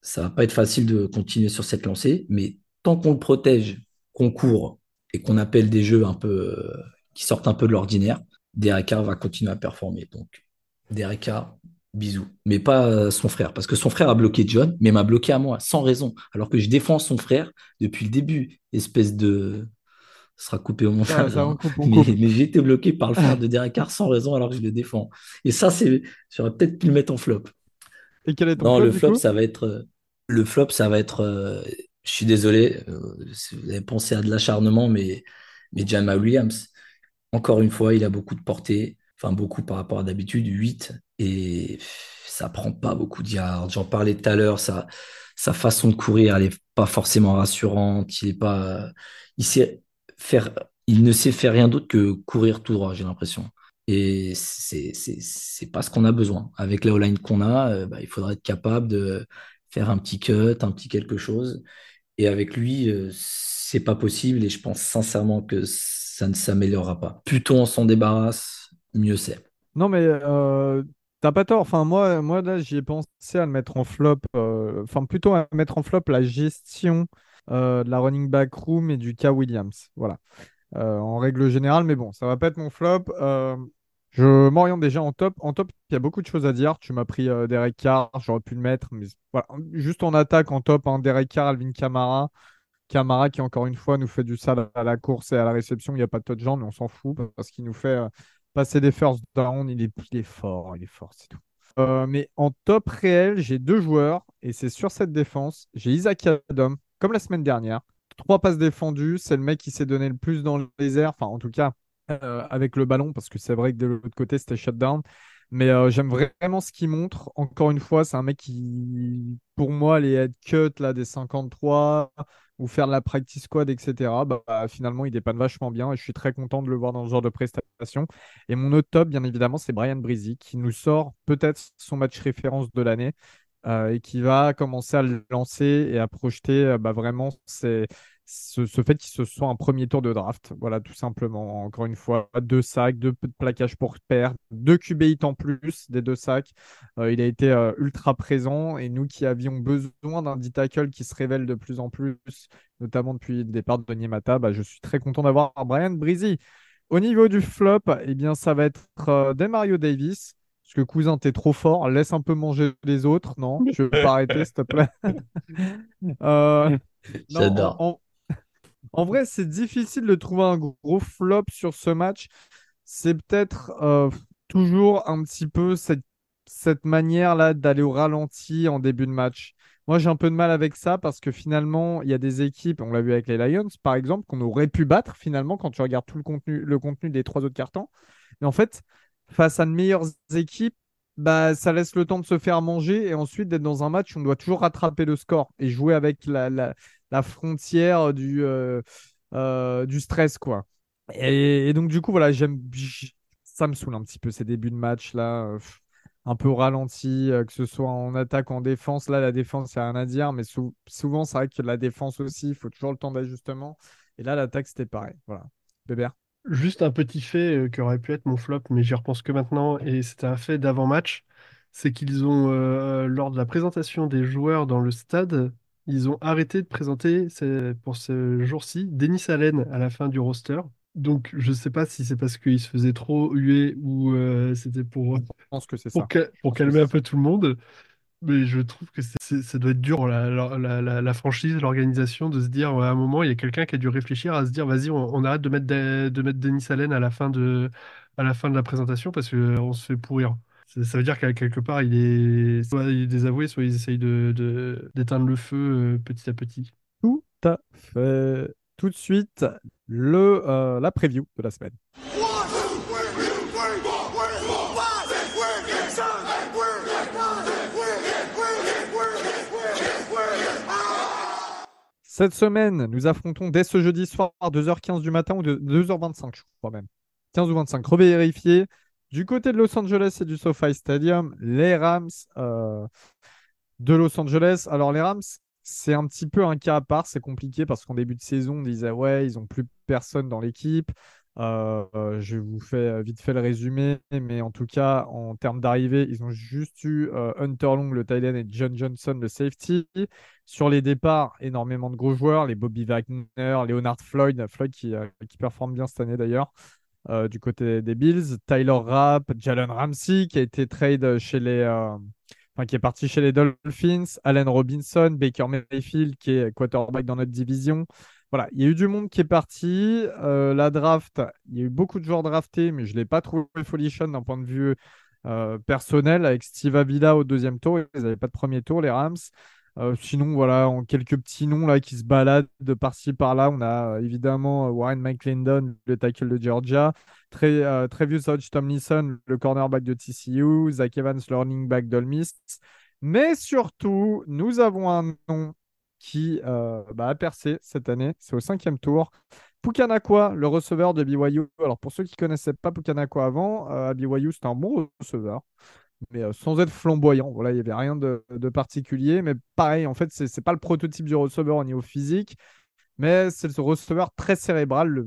Ça va pas être facile de continuer sur cette lancée, mais tant qu'on le protège, qu'on court et qu'on appelle des jeux un peu euh, qui sortent un peu de l'ordinaire, Derek va continuer à performer. Donc, Derek bisous. Mais pas son frère, parce que son frère a bloqué John, mais m'a bloqué à moi, sans raison. Alors que je défends son frère depuis le début, espèce de sera coupé au montage. Hein. mais, j'ai été bloqué par le frère de Derek Carr sans raison alors que je le défends. Et ça, c'est, j'aurais peut-être pu le mettre en flop. Et quel est ton non, flop, le flop, ça va être, euh, le flop, ça va être, euh, je suis désolé, euh, si vous avez pensé à de l'acharnement, mais, mais Jamal Williams, encore une fois, il a beaucoup de portée, enfin beaucoup par rapport à d'habitude, 8, et ça prend pas beaucoup de yards. J'en parlais tout à l'heure, sa, sa façon de courir, elle est pas forcément rassurante, il est pas, il sait, faire, il ne sait faire rien d'autre que courir tout droit, j'ai l'impression. Et c'est, c'est, pas ce qu'on a besoin. Avec la O-line qu'on a, euh, bah, il faudrait être capable de faire un petit cut, un petit quelque chose. Et avec lui, euh, c'est pas possible et je pense sincèrement que ça ne s'améliorera pas. Plutôt on s'en débarrasse, mieux c'est. Non, mais euh, t'as pas tort. Enfin, moi, moi là, j'y ai pensé à le mettre en flop. Enfin, plutôt à mettre en flop la gestion euh, de la running back room et du K Williams. Voilà. Euh, en règle générale, mais bon, ça va pas être mon flop. Euh, je m'oriente déjà en top. En top, il y a beaucoup de choses à dire. Tu m'as pris Derek Carr, j'aurais pu le mettre, mais voilà. Juste en attaque, en top, hein, Derek Carr, Alvin Kamara. Kamara qui, encore une fois, nous fait du sale à la course et à la réception. Il n'y a pas de touchdown, mais on s'en fout parce qu'il nous fait passer des first down. Il est, il est fort, il est fort, c'est tout. mais en top réel, j'ai deux joueurs et c'est sur cette défense. J'ai Isaac Adam comme la semaine dernière. Trois passes défendues, c'est le mec qui s'est donné le plus dans les airs, enfin en tout cas euh, avec le ballon, parce que c'est vrai que de l'autre côté c'était shutdown. Mais euh, j'aime vraiment ce qu'il montre. Encore une fois, c'est un mec qui, pour moi, les head cut là, des 53 ou faire de la practice squad, etc., bah, finalement, il dépanne vachement bien et je suis très content de le voir dans ce genre de prestation. Et mon autre top, bien évidemment, c'est Brian Breezy qui nous sort peut-être son match référence de l'année. Euh, et qui va commencer à le lancer et à projeter euh, bah, vraiment ce, fait qu'il se soit un premier tour de draft. Voilà, tout simplement. Encore une fois, deux sacs, deux plaquages pour perdre, deux QB hits en plus des deux sacs. Euh, il a été ultra présent et nous qui avions besoin d'un D tackle qui se révèle de plus en plus, notamment depuis le départ de Niemata, bah, je suis très content d'avoir Brian Breezy. Au niveau du flop, eh bien, ça va être euh, Demario Davis. Parce que cousin, t'es trop fort, laisse un peu manger les autres. Non, je veux pas arrêter, s'il te plaît. Euh, non, J'adore. en, en vrai, c'est difficile de trouver un gros flop sur ce match. C'est peut-être euh, toujours un petit peu cette, cette manière-là d'aller au ralenti en début de match. Moi, j'ai un peu de mal avec ça parce que finalement, il y a des équipes, on l'a vu avec les Lions, par exemple, qu'on aurait pu battre finalement quand tu regardes tout le contenu, le contenu des trois autres cartons. Mais en fait, face à de meilleures équipes, bah, ça laisse le temps de se faire manger et ensuite d'être dans un match où on doit toujours rattraper le score et jouer avec la, la- frontière du, euh, euh, du stress, quoi. Et, donc, du coup, voilà, j'aime, ça me saoule un petit peu ces débuts de match là, un peu ralenti, euh, que ce soit en attaque, en défense. Là, la défense, il n'y a rien à dire, mais sou- souvent, c'est vrai que la défense aussi, il faut toujours le temps d'ajustement. Et là, l'attaque, c'était pareil. Voilà. Bébert? Juste un petit fait euh, qui aurait pu être mon flop, mais j'y repense que maintenant, et c'était un fait d'avant-match, c'est qu'ils ont, euh, lors de la présentation des joueurs dans le stade, ils ont arrêté de présenter pour ce jour-ci Denis Allen à la fin du roster. Donc je sais pas si c'est parce qu'il se faisait trop huer ou euh, c'était pour, Je pense que c'est pour, ça. ca- Je pour pense que calmer un peu tout le monde. Mais je trouve que ça doit être dur, la, franchise, l'organisation, de se dire, à un moment, il y a quelqu'un qui a dû réfléchir à se dire, vas-y, on, arrête de mettre, de, de mettre Denis Allen à la fin de, à la fin de la présentation parce qu'on se fait pourrir. Ça, veut dire qu'à quelque part, il est soit désavoué, soit ils essayent de- d'éteindre le feu euh, petit à petit. Tout à fait. Tout de suite, le, euh, la preview de la semaine. Cette semaine, nous affrontons dès ce jeudi soir, 2h15 du matin ou de 2h25, je crois même. 15 ou 25, revérifier. Du côté de Los Angeles et du SoFi Stadium, les Rams euh, de Los Angeles. Alors, les Rams, c'est un petit peu un cas à part. C'est compliqué parce qu'en début de saison, on disait ouais, ils n'ont plus personne dans l'équipe. Euh, euh, je vous fais euh, vite fait le résumé, mais en tout cas, en termes d'arrivée, ils ont juste eu Hunter Long, le Thailand, et John Johnson, le safety. Sur les départs, énormément de gros joueurs, les Bobby Wagner, Leonard Floyd, Floyd qui, euh, qui performe bien cette année d'ailleurs, du côté des Bills, Tyler Rapp, Jalen Ramsey qui a été trade chez les, enfin, qui est parti chez les Dolphins, Allen Robinson, Baker Mayfield qui est quarterback dans notre division. Voilà, il y a eu du monde qui est parti. Euh, la draft, il y a eu beaucoup de joueurs draftés, mais je ne l'ai pas trouvé folichon d'un point de vue euh, personnel avec Steve Avila au deuxième tour. Ils n'avaient pas de premier tour, les Rams. Euh, sinon, voilà, en quelques petits noms là qui se baladent de par-ci par-là, on a évidemment Warren McClendon, le tackle de Georgia, Tre Trevius Hodge Tomlinson, le cornerback de TCU, Zach Evans, le running back d'Ole Miss. Mais surtout, nous avons un nom qui euh, bah, a percé cette année. C'est au cinquième tour. Pukanakwa, le receveur de BYU. Alors, pour ceux qui ne connaissaient pas Pukanakwa avant, euh, à BYU, c'était un bon receveur mais euh, sans être flamboyant. Voilà, il n'y avait rien de, particulier. Mais pareil, en fait, c'est n'est pas le prototype du receveur au niveau physique, mais c'est le receveur très cérébral.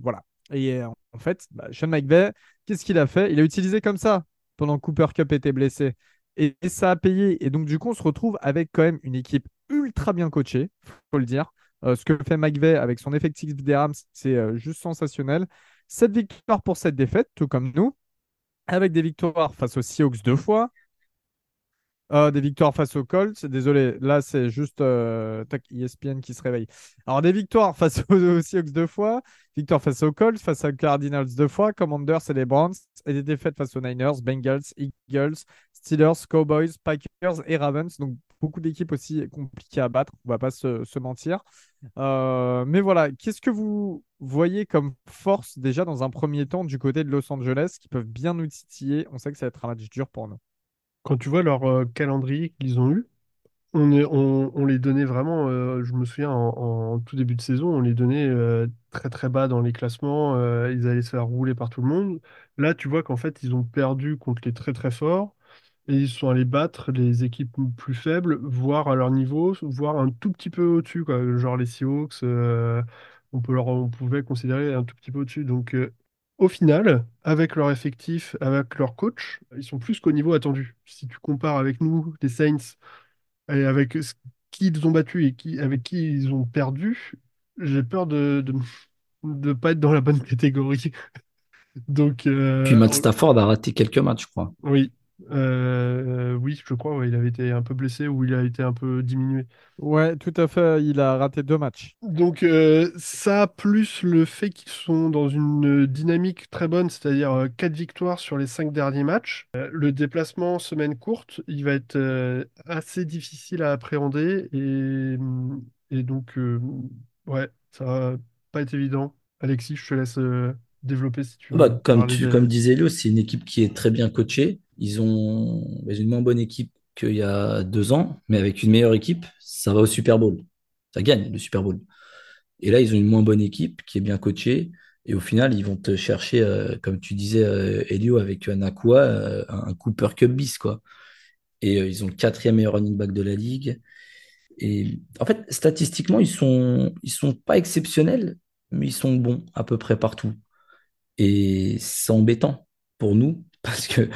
Voilà. Et en fait, bah, Sean McVay, qu'est-ce qu'il a fait? Il a utilisé comme ça pendant que Cooper Cup était blessé. Et ça a payé. Et donc, du coup, on se retrouve avec quand même une équipe ultra bien coachée, faut le dire. Euh, ce que fait McVay avec son effectif des Rams, c'est euh, juste sensationnel. Cette victoire pour cette défaite, tout comme nous avec des victoires face aux Seahawks deux fois, euh, des victoires face aux Colts. Désolé, là c'est juste tac, ESPN qui se réveille. Alors des victoires face aux, aux Seahawks deux fois, victoire face aux Colts, face aux Cardinals deux fois, Commanders et les Browns, et des défaites face aux Niners, Bengals, Eagles, Steelers, Cowboys, Packers et Ravens. Donc beaucoup d'équipes aussi compliquées à battre, on va pas se, mentir. Euh, mais voilà, qu'est-ce que vous voyez comme force déjà dans un premier temps du côté de Los Angeles qui peuvent bien nous titiller? On sait que ça va être un match dur pour nous. Quand tu vois leur euh, calendrier qu'ils ont eu, on, les donnait vraiment, euh, je me souviens en, tout début de saison, on les donnait très très bas dans les classements, ils allaient se faire rouler par tout le monde. Là, tu vois qu'en fait, ils ont perdu contre les très très forts. Et ils sont allés battre les équipes plus faibles, voire à leur niveau, voire un tout petit peu au-dessus, quoi. Genre les Seahawks, euh, on peut leur, on pouvait considérer un tout petit peu au-dessus. Donc, euh, au final, avec leur effectif, avec leur coach, ils sont plus qu'au niveau attendu. Si tu compares avec nous, les Saints, et avec ce- qui ils ont battu et qui, avec qui ils ont perdu, j'ai peur de, de, de pas être dans la bonne catégorie. Donc, Puis euh, Matt Stafford a raté quelques matchs, je crois. oui, Euh, oui, je crois, ouais, il avait été un peu blessé ou il a été un peu diminué. Ouais, tout à fait. Il a raté deux matchs. Donc euh, ça, plus le fait qu'ils sont dans une dynamique très bonne, c'est-à-dire euh, quatre victoires sur les cinq derniers matchs, euh, le déplacement semaine courte, il va être euh, assez difficile à appréhender et, et donc euh, ouais, ça va pas être évident. Alexis, je te laisse euh, développer si tu Bah, veux comme tu, de... comme disait Léo, c'est une équipe qui est très bien coachée. Ils ont bah, une moins bonne équipe qu'il y a deux ans, mais avec une meilleure équipe, ça va au Super Bowl. Ça gagne le Super Bowl. Et là, ils ont une moins bonne équipe qui est bien coachée. Et au final, ils vont te chercher, euh, comme tu disais, euh, Elio, avec un Nakua, euh, un Cooper Cup bis, quoi. Et ils ont le quatrième meilleur running back de la ligue. Et en fait, statistiquement, ils sont, ils sont pas exceptionnels, mais ils sont bons à peu près partout. Et c'est embêtant pour nous parce que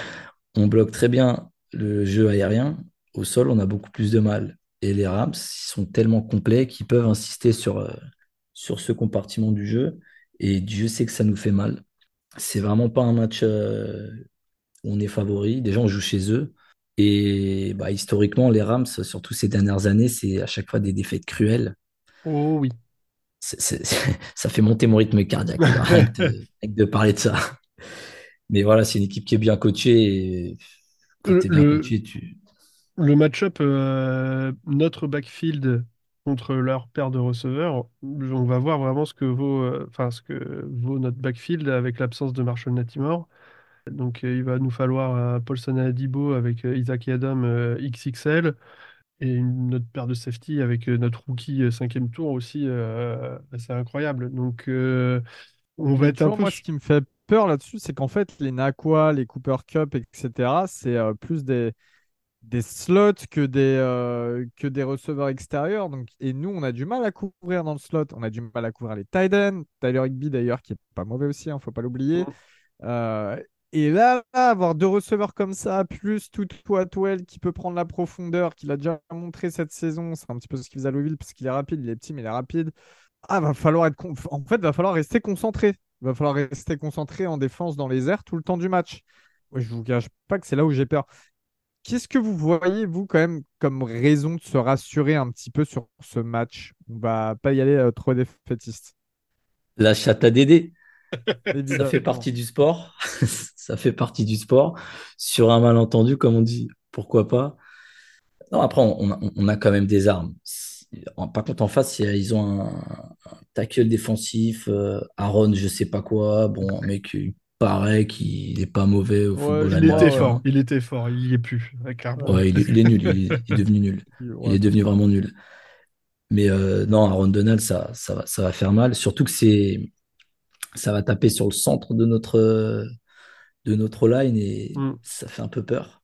on bloque très bien le jeu aérien. Au sol, on a beaucoup plus de mal. Et les Rams, ils sont tellement complets qu'ils peuvent insister sur, euh, sur ce compartiment du jeu. Et Dieu sait que ça nous fait mal. C'est vraiment pas un match euh, où on est favori. Déjà, on joue chez eux. Et bah, historiquement, les Rams, surtout ces dernières années, c'est à chaque fois des défaites cruelles. Oh oui. Ça fait monter mon rythme cardiaque, de, que de parler de ça. Mais voilà, c'est une équipe qui est bien coachée. Et quand Le, tu es bien le, coaché, tu, le match-up, euh, notre backfield contre leur paire de receveurs, on va voir vraiment ce que vaut, euh, enfin, ce que vaut notre backfield avec l'absence de Marshall Latimore. Donc, euh, il va nous falloir Paulson Adibo avec euh, Isaac Yadam euh, XXL et une autre paire de safety avec euh, notre rookie euh, cinquième tour aussi. euh, c'est incroyable. Donc, euh, on va être un peu. moi, ce qui me fait peur là-dessus, c'est qu'en fait, les Nakua, les Cooper Cup, etc., c'est euh, plus des, des slots que des, euh, que des receveurs extérieurs. Donc, et nous, on a du mal à couvrir dans le slot. On a du mal à couvrir les tight ends. Tyler Higby, d'ailleurs, qui est pas mauvais aussi, ne faut pas l'oublier. Euh, et là, là, avoir deux receveurs comme ça, plus tout Atwell qui peut prendre la profondeur, qu'il a déjà montré cette saison, c'est un petit peu ce qu'il faisait à Louisville, parce qu'il est rapide, il est petit, mais il est rapide. Ah, va falloir être en fait, va falloir rester concentré. Va falloir rester concentré en défense dans les airs tout le temps du match. Ouais, je vous cache pas que c'est là où j'ai peur. Qu'est-ce que vous voyez, vous, quand même, comme raison de se rassurer un petit peu sur ce match? On va pas y aller euh, trop défaitiste. la chatte à Dédé, ça fait partie du sport. ça fait partie du sport. Sur un malentendu, comme on dit, pourquoi pas? Non, après, on a quand même des armes. Par contre, en face, ils ont un, un tackle défensif, euh, Aaron, je sais pas quoi. Bon, un mec, il paraît qu'il est pas mauvais au football Il était américain. fort, il était fort, il y est plus, ouais, clairement. Ouais, il, est il est nul, il est, il est devenu nul. Il est devenu vraiment nul. Mais euh, non, Aaron Donald, ça, ça va, ça va faire mal. Surtout que c'est, ça va taper sur le centre de notre, de notre line et Mm. ça fait un peu peur.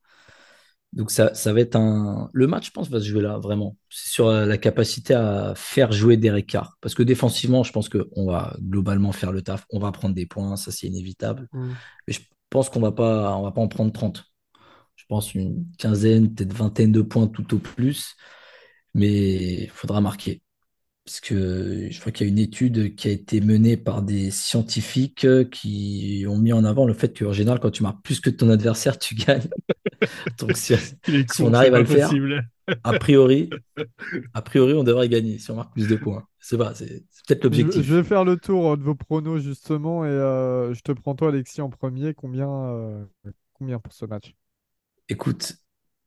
Donc ça, ça va être un... Le match, je pense, va se jouer là, vraiment. C'est sur euh, la capacité à faire jouer Derek Carr. Parce que défensivement, je pense qu'on va globalement faire le taf. On va prendre des points, ça c'est inévitable. Mm. Mais je pense qu'on va pas, on va pas en prendre 30. Je pense une quinzaine, peut-être vingtaine de points tout au plus. Mais il faudra marquer. Parce que je crois qu'il y a une étude qui a été menée par des scientifiques euh, qui ont mis en avant le fait qu'en général, quand tu marques plus que ton adversaire, tu gagnes. Donc si, on arrive à le faire, a priori, a priori, on devrait gagner si on marque plus de points. C'est pas, c'est peut-être Je, l'objectif. je vais faire le tour euh, de vos pronos justement et euh, je te prends toi Alexis en premier. Combien, euh, combien pour ce match? Écoute,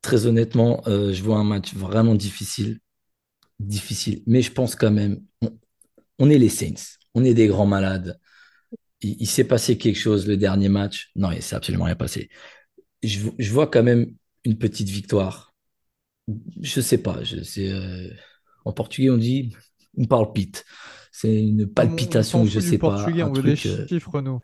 très honnêtement, euh, je vois un match vraiment difficile, difficile. Mais je pense quand même, on, on est les Saints, on est des grands malades. Il, il s'est passé quelque chose le dernier match. Non, il s'est absolument rien passé. Je, je vois quand même une petite victoire. Je sais pas. Je, euh, en portugais, on dit on parle pite. C'est une on palpitation, s'en je sais pas, portugais, un on veut des truc. euh, chiffres, nous.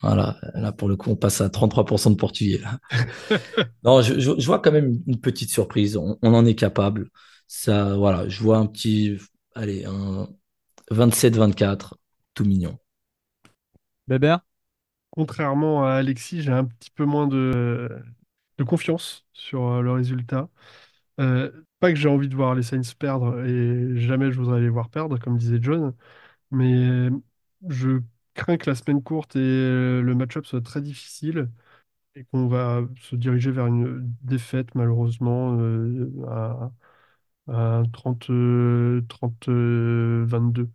Voilà, là pour le coup, on passe à 33% de portugais. là. Non, je, je- je vois quand même une petite surprise. On, on en est capable. Ça, voilà, je vois un petit, allez, un 27-24, tout mignon. Bébert? Contrairement à Alexis, j'ai un petit peu moins de, de confiance sur euh, le résultat. Euh, pas que j'ai envie de voir les Saints perdre et jamais je voudrais les voir perdre, comme disait John, mais je crains que la semaine courte et le match-up soit très difficile et qu'on va se diriger vers une défaite malheureusement euh, à, à 30, euh, 30, euh, 22.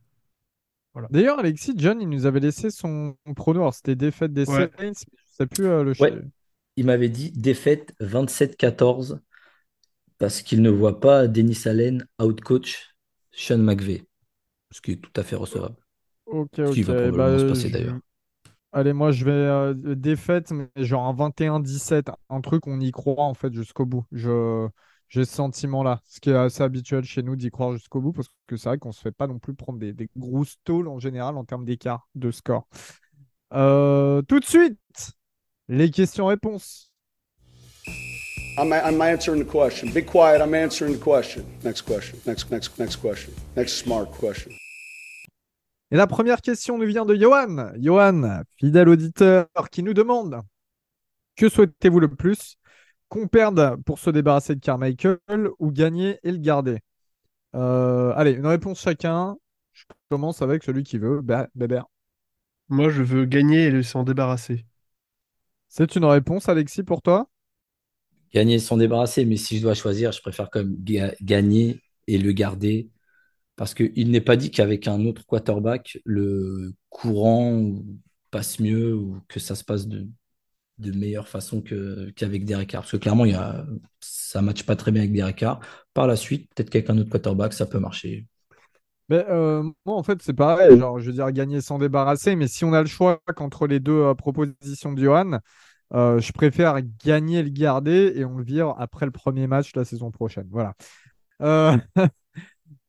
Voilà. D'ailleurs, Alexis, John, il nous avait laissé son prono. Alors, c'était défaite des Ouais. Saints, je sais plus euh, le Ouais. Il m'avait dit défaite 27-14 parce qu'il ne voit pas Denis Allen outcoach Sean McVay, ce qui est tout à fait recevable. Ok, Ce qui ok. va probablement Bah, se passer je- d'ailleurs. Allez, moi, je vais euh, défaite, mais genre un 21-17. Un truc, on y croit en fait jusqu'au bout. Je... J'ai ce sentiment-là. Ce qui est assez habituel chez nous d'y croire jusqu'au bout, parce que c'est vrai qu'on se fait pas non plus prendre des, des grosses tôles en général en termes d'écart de score. Euh, tout de suite, les questions-réponses. I'm, I'm answering the question. Be quiet. I'm answering the question. Next question. Next, next, next question. Next smart question. Et la première question nous vient de Johan. Johan, fidèle auditeur, qui nous demande Que souhaitez-vous le plus Qu'on perde pour se débarrasser de Carmichael ou gagner et le garder Euh, Allez, une réponse chacun. Je commence avec celui qui veut. Bé- Bébert. Moi, je veux gagner et s'en débarrasser. C'est une réponse, Alexis, pour toi? Gagner sans débarrasser, mais si je dois choisir, je préfère quand même ga- gagner et le garder parce qu'il n'est pas dit qu'avec un autre quarterback, le courant passe mieux ou que ça se passe de, de meilleure façon que, qu'avec Derek Carr. Parce que clairement, il y a, ça ne matche pas très bien avec Derek Carr. Par la suite, peut-être qu'avec un autre quarterback, ça peut marcher. Mais, euh, Moi, en fait, c'est pareil. Genre, je veux dire, gagner sans débarrasser. Mais si on a le choix qu'entre les deux euh, propositions de Johan, euh, je préfère gagner et le garder et on le vire après le premier match la saison prochaine. Voilà.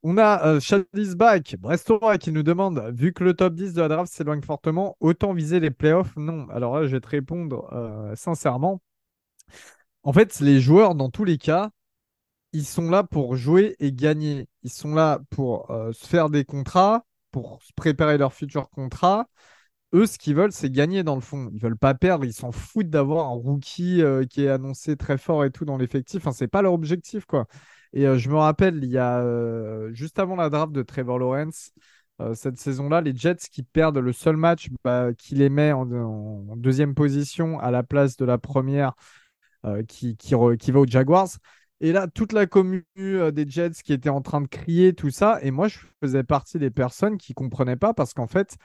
On a euh, Chalice Back, Brestois, qui nous demande vu que le top 10 de la draft s'éloigne fortement, autant viser les playoffs? Non. Alors là, je vais te répondre euh, sincèrement. En fait, les joueurs, dans tous les cas, ils sont là pour jouer et gagner. Ils sont là pour euh, se faire des contrats, pour préparer leur futur contrat. Eux, ce qu'ils veulent, c'est gagner dans le fond. Ils veulent pas perdre. Ils s'en foutent d'avoir un rookie euh, qui est annoncé très fort et tout dans l'effectif. Enfin, c'est pas leur objectif, quoi. Et euh, je me rappelle, il y a euh, juste avant la draft de Trevor Lawrence, euh, cette saison-là, les Jets qui perdent le seul match bah, qui les met en, deuxième position à la place de la première qui, qui, va aux Jaguars. Et là, toute la commune des Jets qui était en train de crier, tout ça. Et moi, je faisais partie des personnes qui comprenaient pas parce qu'en fait,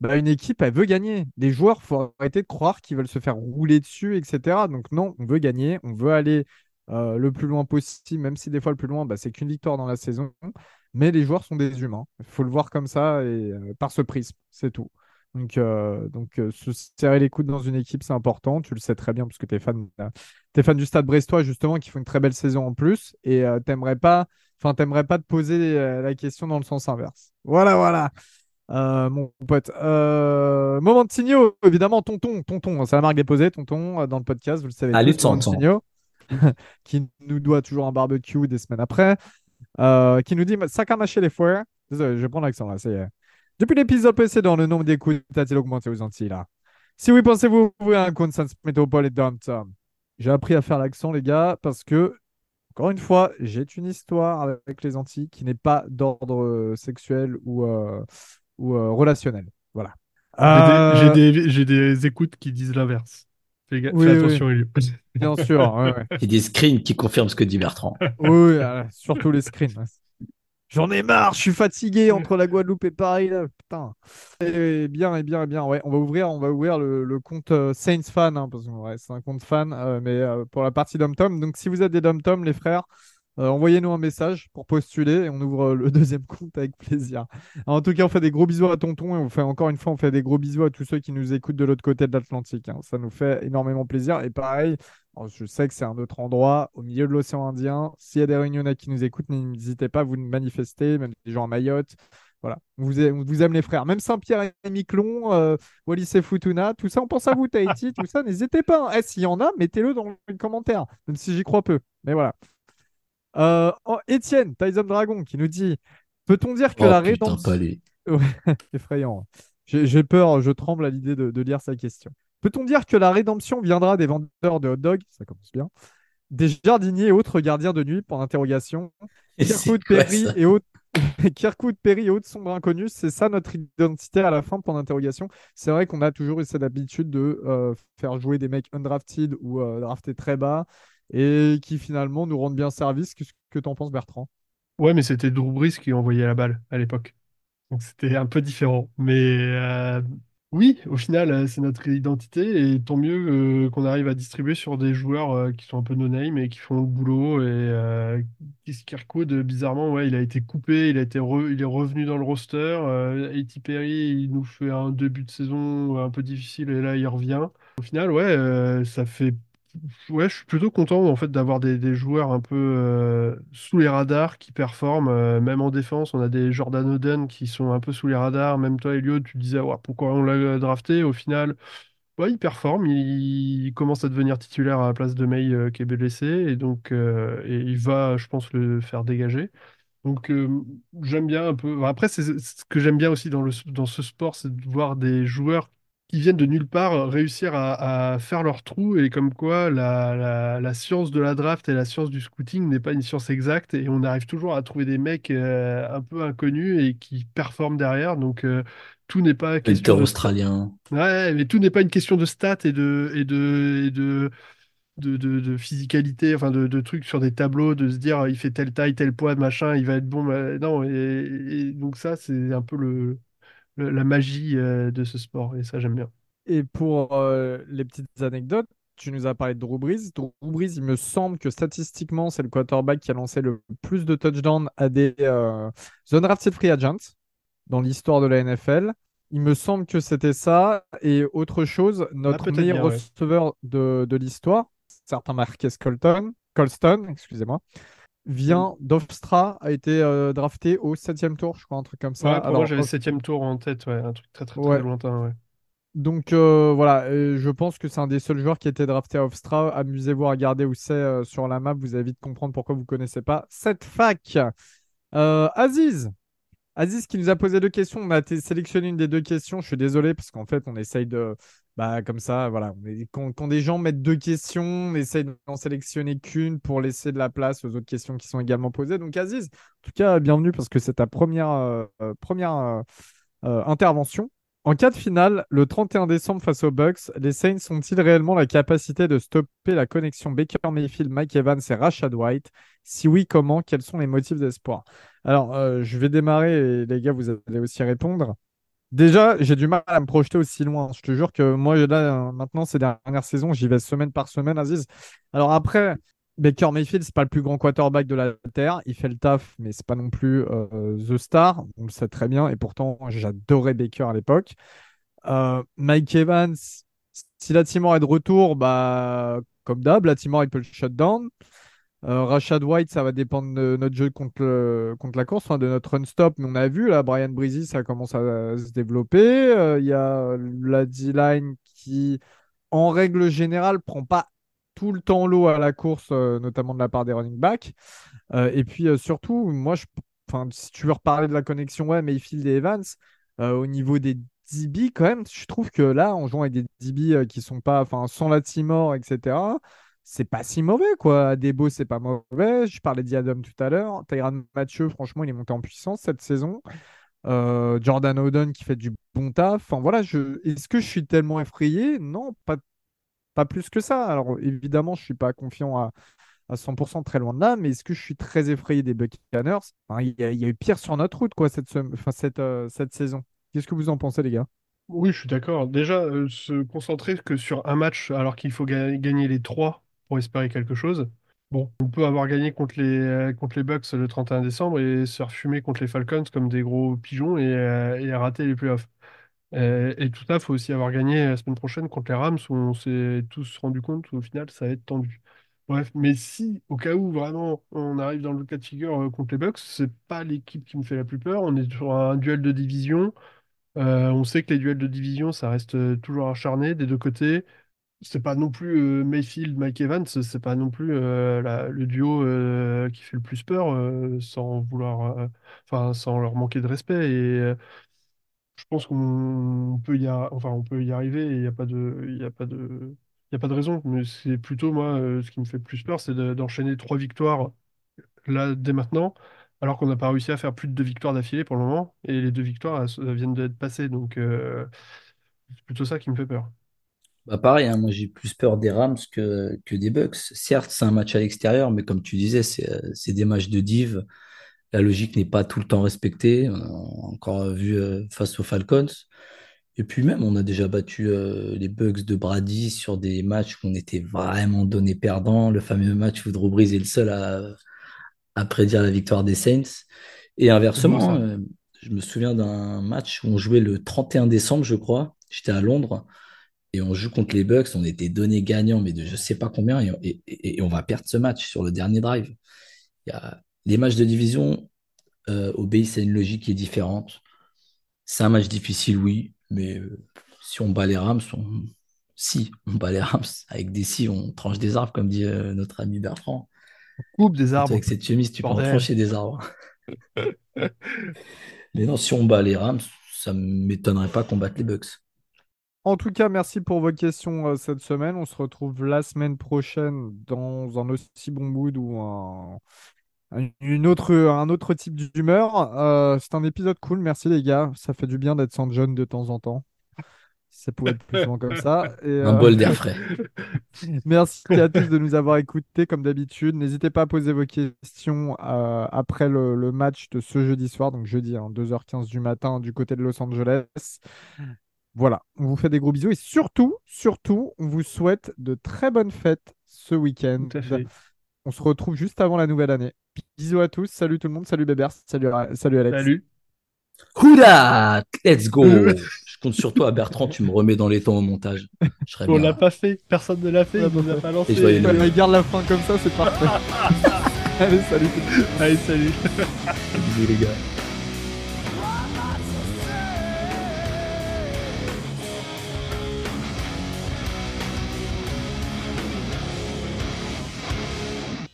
bah, une équipe, elle veut gagner. Les joueurs, faut arrêter de croire qu'ils veulent se faire rouler dessus, etc. Donc non, on veut gagner, on veut aller euh, le plus loin possible, même si des fois le plus loin, bah, c'est qu'une victoire dans la saison. Mais les joueurs sont des humains. Il faut le voir comme ça et euh, par ce prisme, c'est tout. Donc, euh, donc se serrer les coudes dans une équipe, c'est important. Tu le sais très bien parce que tu es fan, du Stade Brestois, justement, qui font une très belle saison en plus. Et t'aimerais pas, enfin, t'aimerais pas te poser la question dans le sens inverse. Voilà, voilà. Euh, mon pote. Euh, Momentinho, évidemment, tonton, tonton, c'est la marque déposée, tonton, dans le podcast, vous le savez tous, tonton. Qui nous doit toujours un barbecue des semaines après, euh, qui nous dit ça a mâché les fouets. Désolé, je vais prendre l'accent là, ça y est. Depuis l'épisode précédent, le nombre d'écoutes a-t-il augmenté aux Antilles là? Si oui, pensez-vous ouvrir un compte Sans Métropole et Dom Tom J'ai appris à faire l'accent, les gars, parce que encore une fois, j'ai une histoire avec les Antilles qui n'est pas d'ordre euh, sexuel ou, euh, ou euh, relationnel. Voilà. J'ai des, j'ai des- j'ai des écoutes qui disent l'inverse. Fais, Oui, fais oui, attention. Bien sûr. ouais, ouais. Il y a des screens qui confirment ce que dit Bertrand. Oui, euh, surtout les screens. J'en ai marre, je suis fatigué entre la Guadeloupe et Paris. Là. Putain. Et bien, et bien, et bien. Ouais, on va ouvrir, on va ouvrir le, le compte euh, Saints fan, hein, parce que ouais, c'est un compte fan, euh, mais euh, pour la partie Dom Tom. Donc, si vous êtes des Dom Tom, les frères, euh, envoyez-nous un message pour postuler et on ouvre euh, le deuxième compte avec plaisir. En tout cas, on fait des gros bisous à Tonton et on fait encore une fois, on fait des gros bisous à tous ceux qui nous écoutent de l'autre côté de l'Atlantique. hein. Ça nous fait énormément plaisir. Et pareil, alors, je sais que c'est un autre endroit, au milieu de l'océan Indien. S'il y a des Réunionnais qui nous écoutent, n'hésitez pas à vous manifester, même des gens à Mayotte, Voilà, on vous, aime, vous aime les frères. Même Saint-Pierre et Miquelon, euh, Wallis et Futuna, tout ça, on pense à vous, Tahiti, tout ça. N'hésitez pas. hein. Eh, S'il y en a, mettez-le dans les commentaires, même si j'y crois peu. Mais voilà. Euh, oh, Étienne, Tyson Dragon, qui nous dit Peut-on dire que Oh la rédemption. Effrayant. J'ai peur, je tremble à l'idée de, de lire sa question. Peut-on dire que la rédemption viendra des vendeurs de hot dogs? Ça commence bien. Des jardiniers et autres gardiens de nuit pour l'interrogation. Kirkwood, Perry et autres. Kirkwood, Perry et autres sombres inconnus, c'est ça notre identité à la fin pour l'interrogation. C'est vrai qu'on a toujours eu cette habitude de euh, faire jouer des mecs undrafted ou euh, draftés très bas et qui finalement nous rendent bien service. Qu'est-ce que t'en penses, Bertrand? Ouais, mais c'était Drew Brees qui envoyait la balle à l'époque. Donc c'était un peu différent. Mais euh, oui, au final, euh, c'est notre identité et tant mieux euh, qu'on arrive à distribuer sur des joueurs qui sont un peu no-name et qui font le boulot. Et Kirkwood, bizarrement, ouais, il a été coupé, il a été il est revenu dans le roster. A.T. Perry, il nous fait un début de saison un peu difficile et là, il revient. Au final, ouais, ça fait Ouais, je suis plutôt content en fait d'avoir des, des joueurs un peu euh, sous les radars qui performent. euh, même en défense, on a des Jordan Oden qui sont un peu sous les radars. Même toi, Elliot, tu disais ouais, pourquoi on l'a drafté? Au final, ouais, il performe. Il, il commence à devenir titulaire à la place de May euh, qui est blessé et donc euh, et il va, je pense, le faire dégager. Donc euh, j'aime bien un peu. Après, c'est ce que j'aime bien aussi dans le, dans ce sport, c'est de voir des joueurs qui viennent de nulle part euh, réussir à, à faire leur trou et comme quoi la, la, la science de la draft et la science du scouting n'est pas une science exacte et on arrive toujours à trouver des mecs euh, un peu inconnus et qui performent derrière. Donc euh, tout n'est pas de australien. Ouais, mais tout n'est pas une question de stats et de et de et de de, de, de physicalité, enfin de, de trucs sur des tableaux, de se dire il fait telle taille, tel poids, machin, il va être bon. non, et, et donc ça, c'est un peu le, le- la magie euh, de ce sport, et ça, j'aime bien. Et pour euh, les petites anecdotes, tu nous as parlé de Drew Brees. Drew Brees, il me semble que statistiquement, c'est le quarterback qui a lancé le plus de touchdowns à des euh, undrafted free agents dans l'histoire de la NFL. Il me semble que c'était ça. Et autre chose, notre peut-être meilleur bien, ouais. receveur de, de l'histoire, certain Marquez Colton, Colston, excusez-moi, vient d'Ofstra, a été euh, drafté au septième tour, je crois, un truc comme ça. Ouais, pour moi, Alors, j'avais Of- septième tour en tête, ouais, un truc très très très Ouais. lointain, ouais. Donc euh, voilà, je pense que c'est un des seuls joueurs qui a été drafté à Hofstra. Amusez-vous à regarder où c'est euh, sur la map, vous allez vite comprendre pourquoi vous ne connaissez pas cette fac. Aziz, Aziz qui nous a posé deux questions. On a sélectionné une des deux questions. Je suis désolé parce qu'en fait, on essaye de. Bah, comme ça, voilà. Quand, des gens mettent deux questions, on essaye d'en sélectionner qu'une pour laisser de la place aux autres questions qui sont également posées. Donc, Aziz, en tout cas, bienvenue parce que c'est ta première, euh, euh, euh, intervention. En cas de finale, le 31 décembre face aux Bucks, les Saints ont-ils réellement la capacité de stopper la connexion Baker Mayfield, Mike Evans et Rashad White? Si oui, comment? Quels sont les motifs d'espoir? Alors, je vais démarrer et les gars, vous allez aussi répondre. Déjà, j'ai du mal à me projeter aussi loin. Je te jure que moi, maintenant, ces dernières saisons, j'y vais semaine par semaine, Aziz. Alors après, Baker Mayfield, c'est pas le plus grand quarterback de la Terre. Il fait le taf, mais c'est pas non plus euh, The Star. On le sait très bien. Et pourtant, j'adorais Baker à l'époque. Euh, Mike Evans, si Latimore est de retour, bah, comme d'hab, Latimore, il peut le shutdown. Euh, Rashad White, ça va dépendre de notre jeu contre, le- contre la course, hein, de notre run stop. Mais on a vu, là, Brian Breezy, ça commence à, se développer. Euh, Il y a la D-line qui, en règle générale, prend pas tout le temps l'eau à la course, euh, notamment de la part des running backs. Euh, et puis euh, surtout, moi, je, enfin, si tu veux reparler de la connexion ouais, Mayfield et Evans, euh, au niveau des DB, quand même, je trouve que là, en jouant avec des DB euh, qui sont pas, enfin, sans la Timor, etc., c'est pas si mauvais, quoi. Debo, c'est pas mauvais. Je parlais d'Iadam tout à l'heure. Tyrann Mathieu, franchement, il est monté en puissance cette saison. Euh, Jordan Oden qui fait du bon taf. Enfin, voilà, je... est-ce que je suis tellement effrayé? Non, pas, pas plus que ça. Alors, évidemment, je suis pas confiant à à 100% très loin de là, mais est-ce que je suis très effrayé des Buccaneers? Enfin, il y, a, il y a eu pire sur notre route quoi, cette, sem- enfin, cette, euh, cette saison. Qu'est-ce que vous en pensez, les gars? Oui, je suis d'accord. Déjà, euh, se concentrer que sur un match alors qu'il faut ga- gagner les trois espérer quelque chose. Bon, on peut avoir gagné contre les, euh, contre les Bucks le 31 décembre et se refumer contre les Falcons comme des gros pigeons et, euh, et rater les playoffs. Euh, et tout ça, il faut aussi avoir gagné la semaine prochaine contre les Rams où on s'est tous rendu compte qu'au final, ça va être tendu. Bref, mais si, au cas où vraiment on arrive dans le cas de figure contre les Bucks, c'est pas l'équipe qui me fait la plus peur. On est sur un duel de division. On sait que les duels de division, ça reste toujours acharné des deux côtés. C'est pas non plus euh, Mayfield, Mike Evans, c'est pas non plus euh, le duo euh, qui fait le plus peur, sans vouloir, enfin, sans leur manquer de respect. Et je pense qu'on peut y, a- enfin, on peut y arriver. Il n'y a pas de, il a pas de, a pas de raison. Mais c'est plutôt moi, ce qui me fait le plus peur, c'est de- d'enchaîner trois victoires là dès maintenant, alors qu'on n'a pas réussi à faire plus de deux victoires d'affilée pour le moment. Et les deux victoires viennent d'être passées, donc c'est plutôt ça qui me fait peur. Bah pareil, hein, moi j'ai plus peur des Rams que, que des Bucks. Certes, c'est un match à l'extérieur, mais comme tu disais, c'est euh, des matchs de div. La logique n'est pas tout le temps respectée. On a encore vu euh, face aux Falcons. Et puis même, on a déjà battu euh, les Bucks de Brady sur des matchs où on était vraiment donné perdant. Le fameux match où Drew Brees est le seul à, à prédire la victoire des Saints. Et inversement, euh, je me souviens d'un match où on jouait le 31 décembre, je crois. J'étais à Londres et on joue contre les Bucks. On était donné gagnant, mais de je sais pas combien. Et, et- et- et on va perdre ce match sur le dernier drive. Il y a, les matchs de division euh, obéissent à une logique qui est différente. C'est un match difficile, oui, mais euh, si on bat les Rams, on... si on bat les Rams avec des si, on tranche des arbres, comme dit euh, notre ami Bertrand. Coupe des arbres, avec cette chemise, tu peux en trancher des arbres. Mais non, si on bat les Rams, ça ne m'étonnerait pas qu'on batte les Bucks. En tout cas, merci pour vos questions euh, cette semaine. On se retrouve la semaine prochaine dans un aussi bon mood ou un, une autre, un autre type d'humeur. Euh, c'est un épisode cool. Merci les gars. Ça fait du bien d'être sans John de temps en temps. Si Ça pouvait être plus souvent comme ça. Et, Un euh, bol d'air frais. Merci à tous de nous avoir écoutés comme d'habitude. N'hésitez pas à poser vos questions euh, après le, le match de ce jeudi soir, donc jeudi, hein, 2h15 du matin du côté de Los Angeles. Voilà, on vous fait des gros bisous et surtout, surtout, on vous souhaite de très bonnes fêtes ce week-end. On se retrouve juste avant la nouvelle année. Bisous à tous, salut tout le monde, salut Bébert, salut, salut Alex. Salut. Houda Let's go Je compte sur toi, Bertrand, tu me remets dans les temps au montage. Je On l'a pas fait, personne ne l'a fait, On l'a il pas nous a pas lancé. Mais garde la fin comme ça, c'est parfait. Allez, salut. Allez, salut. Bisous, les gars.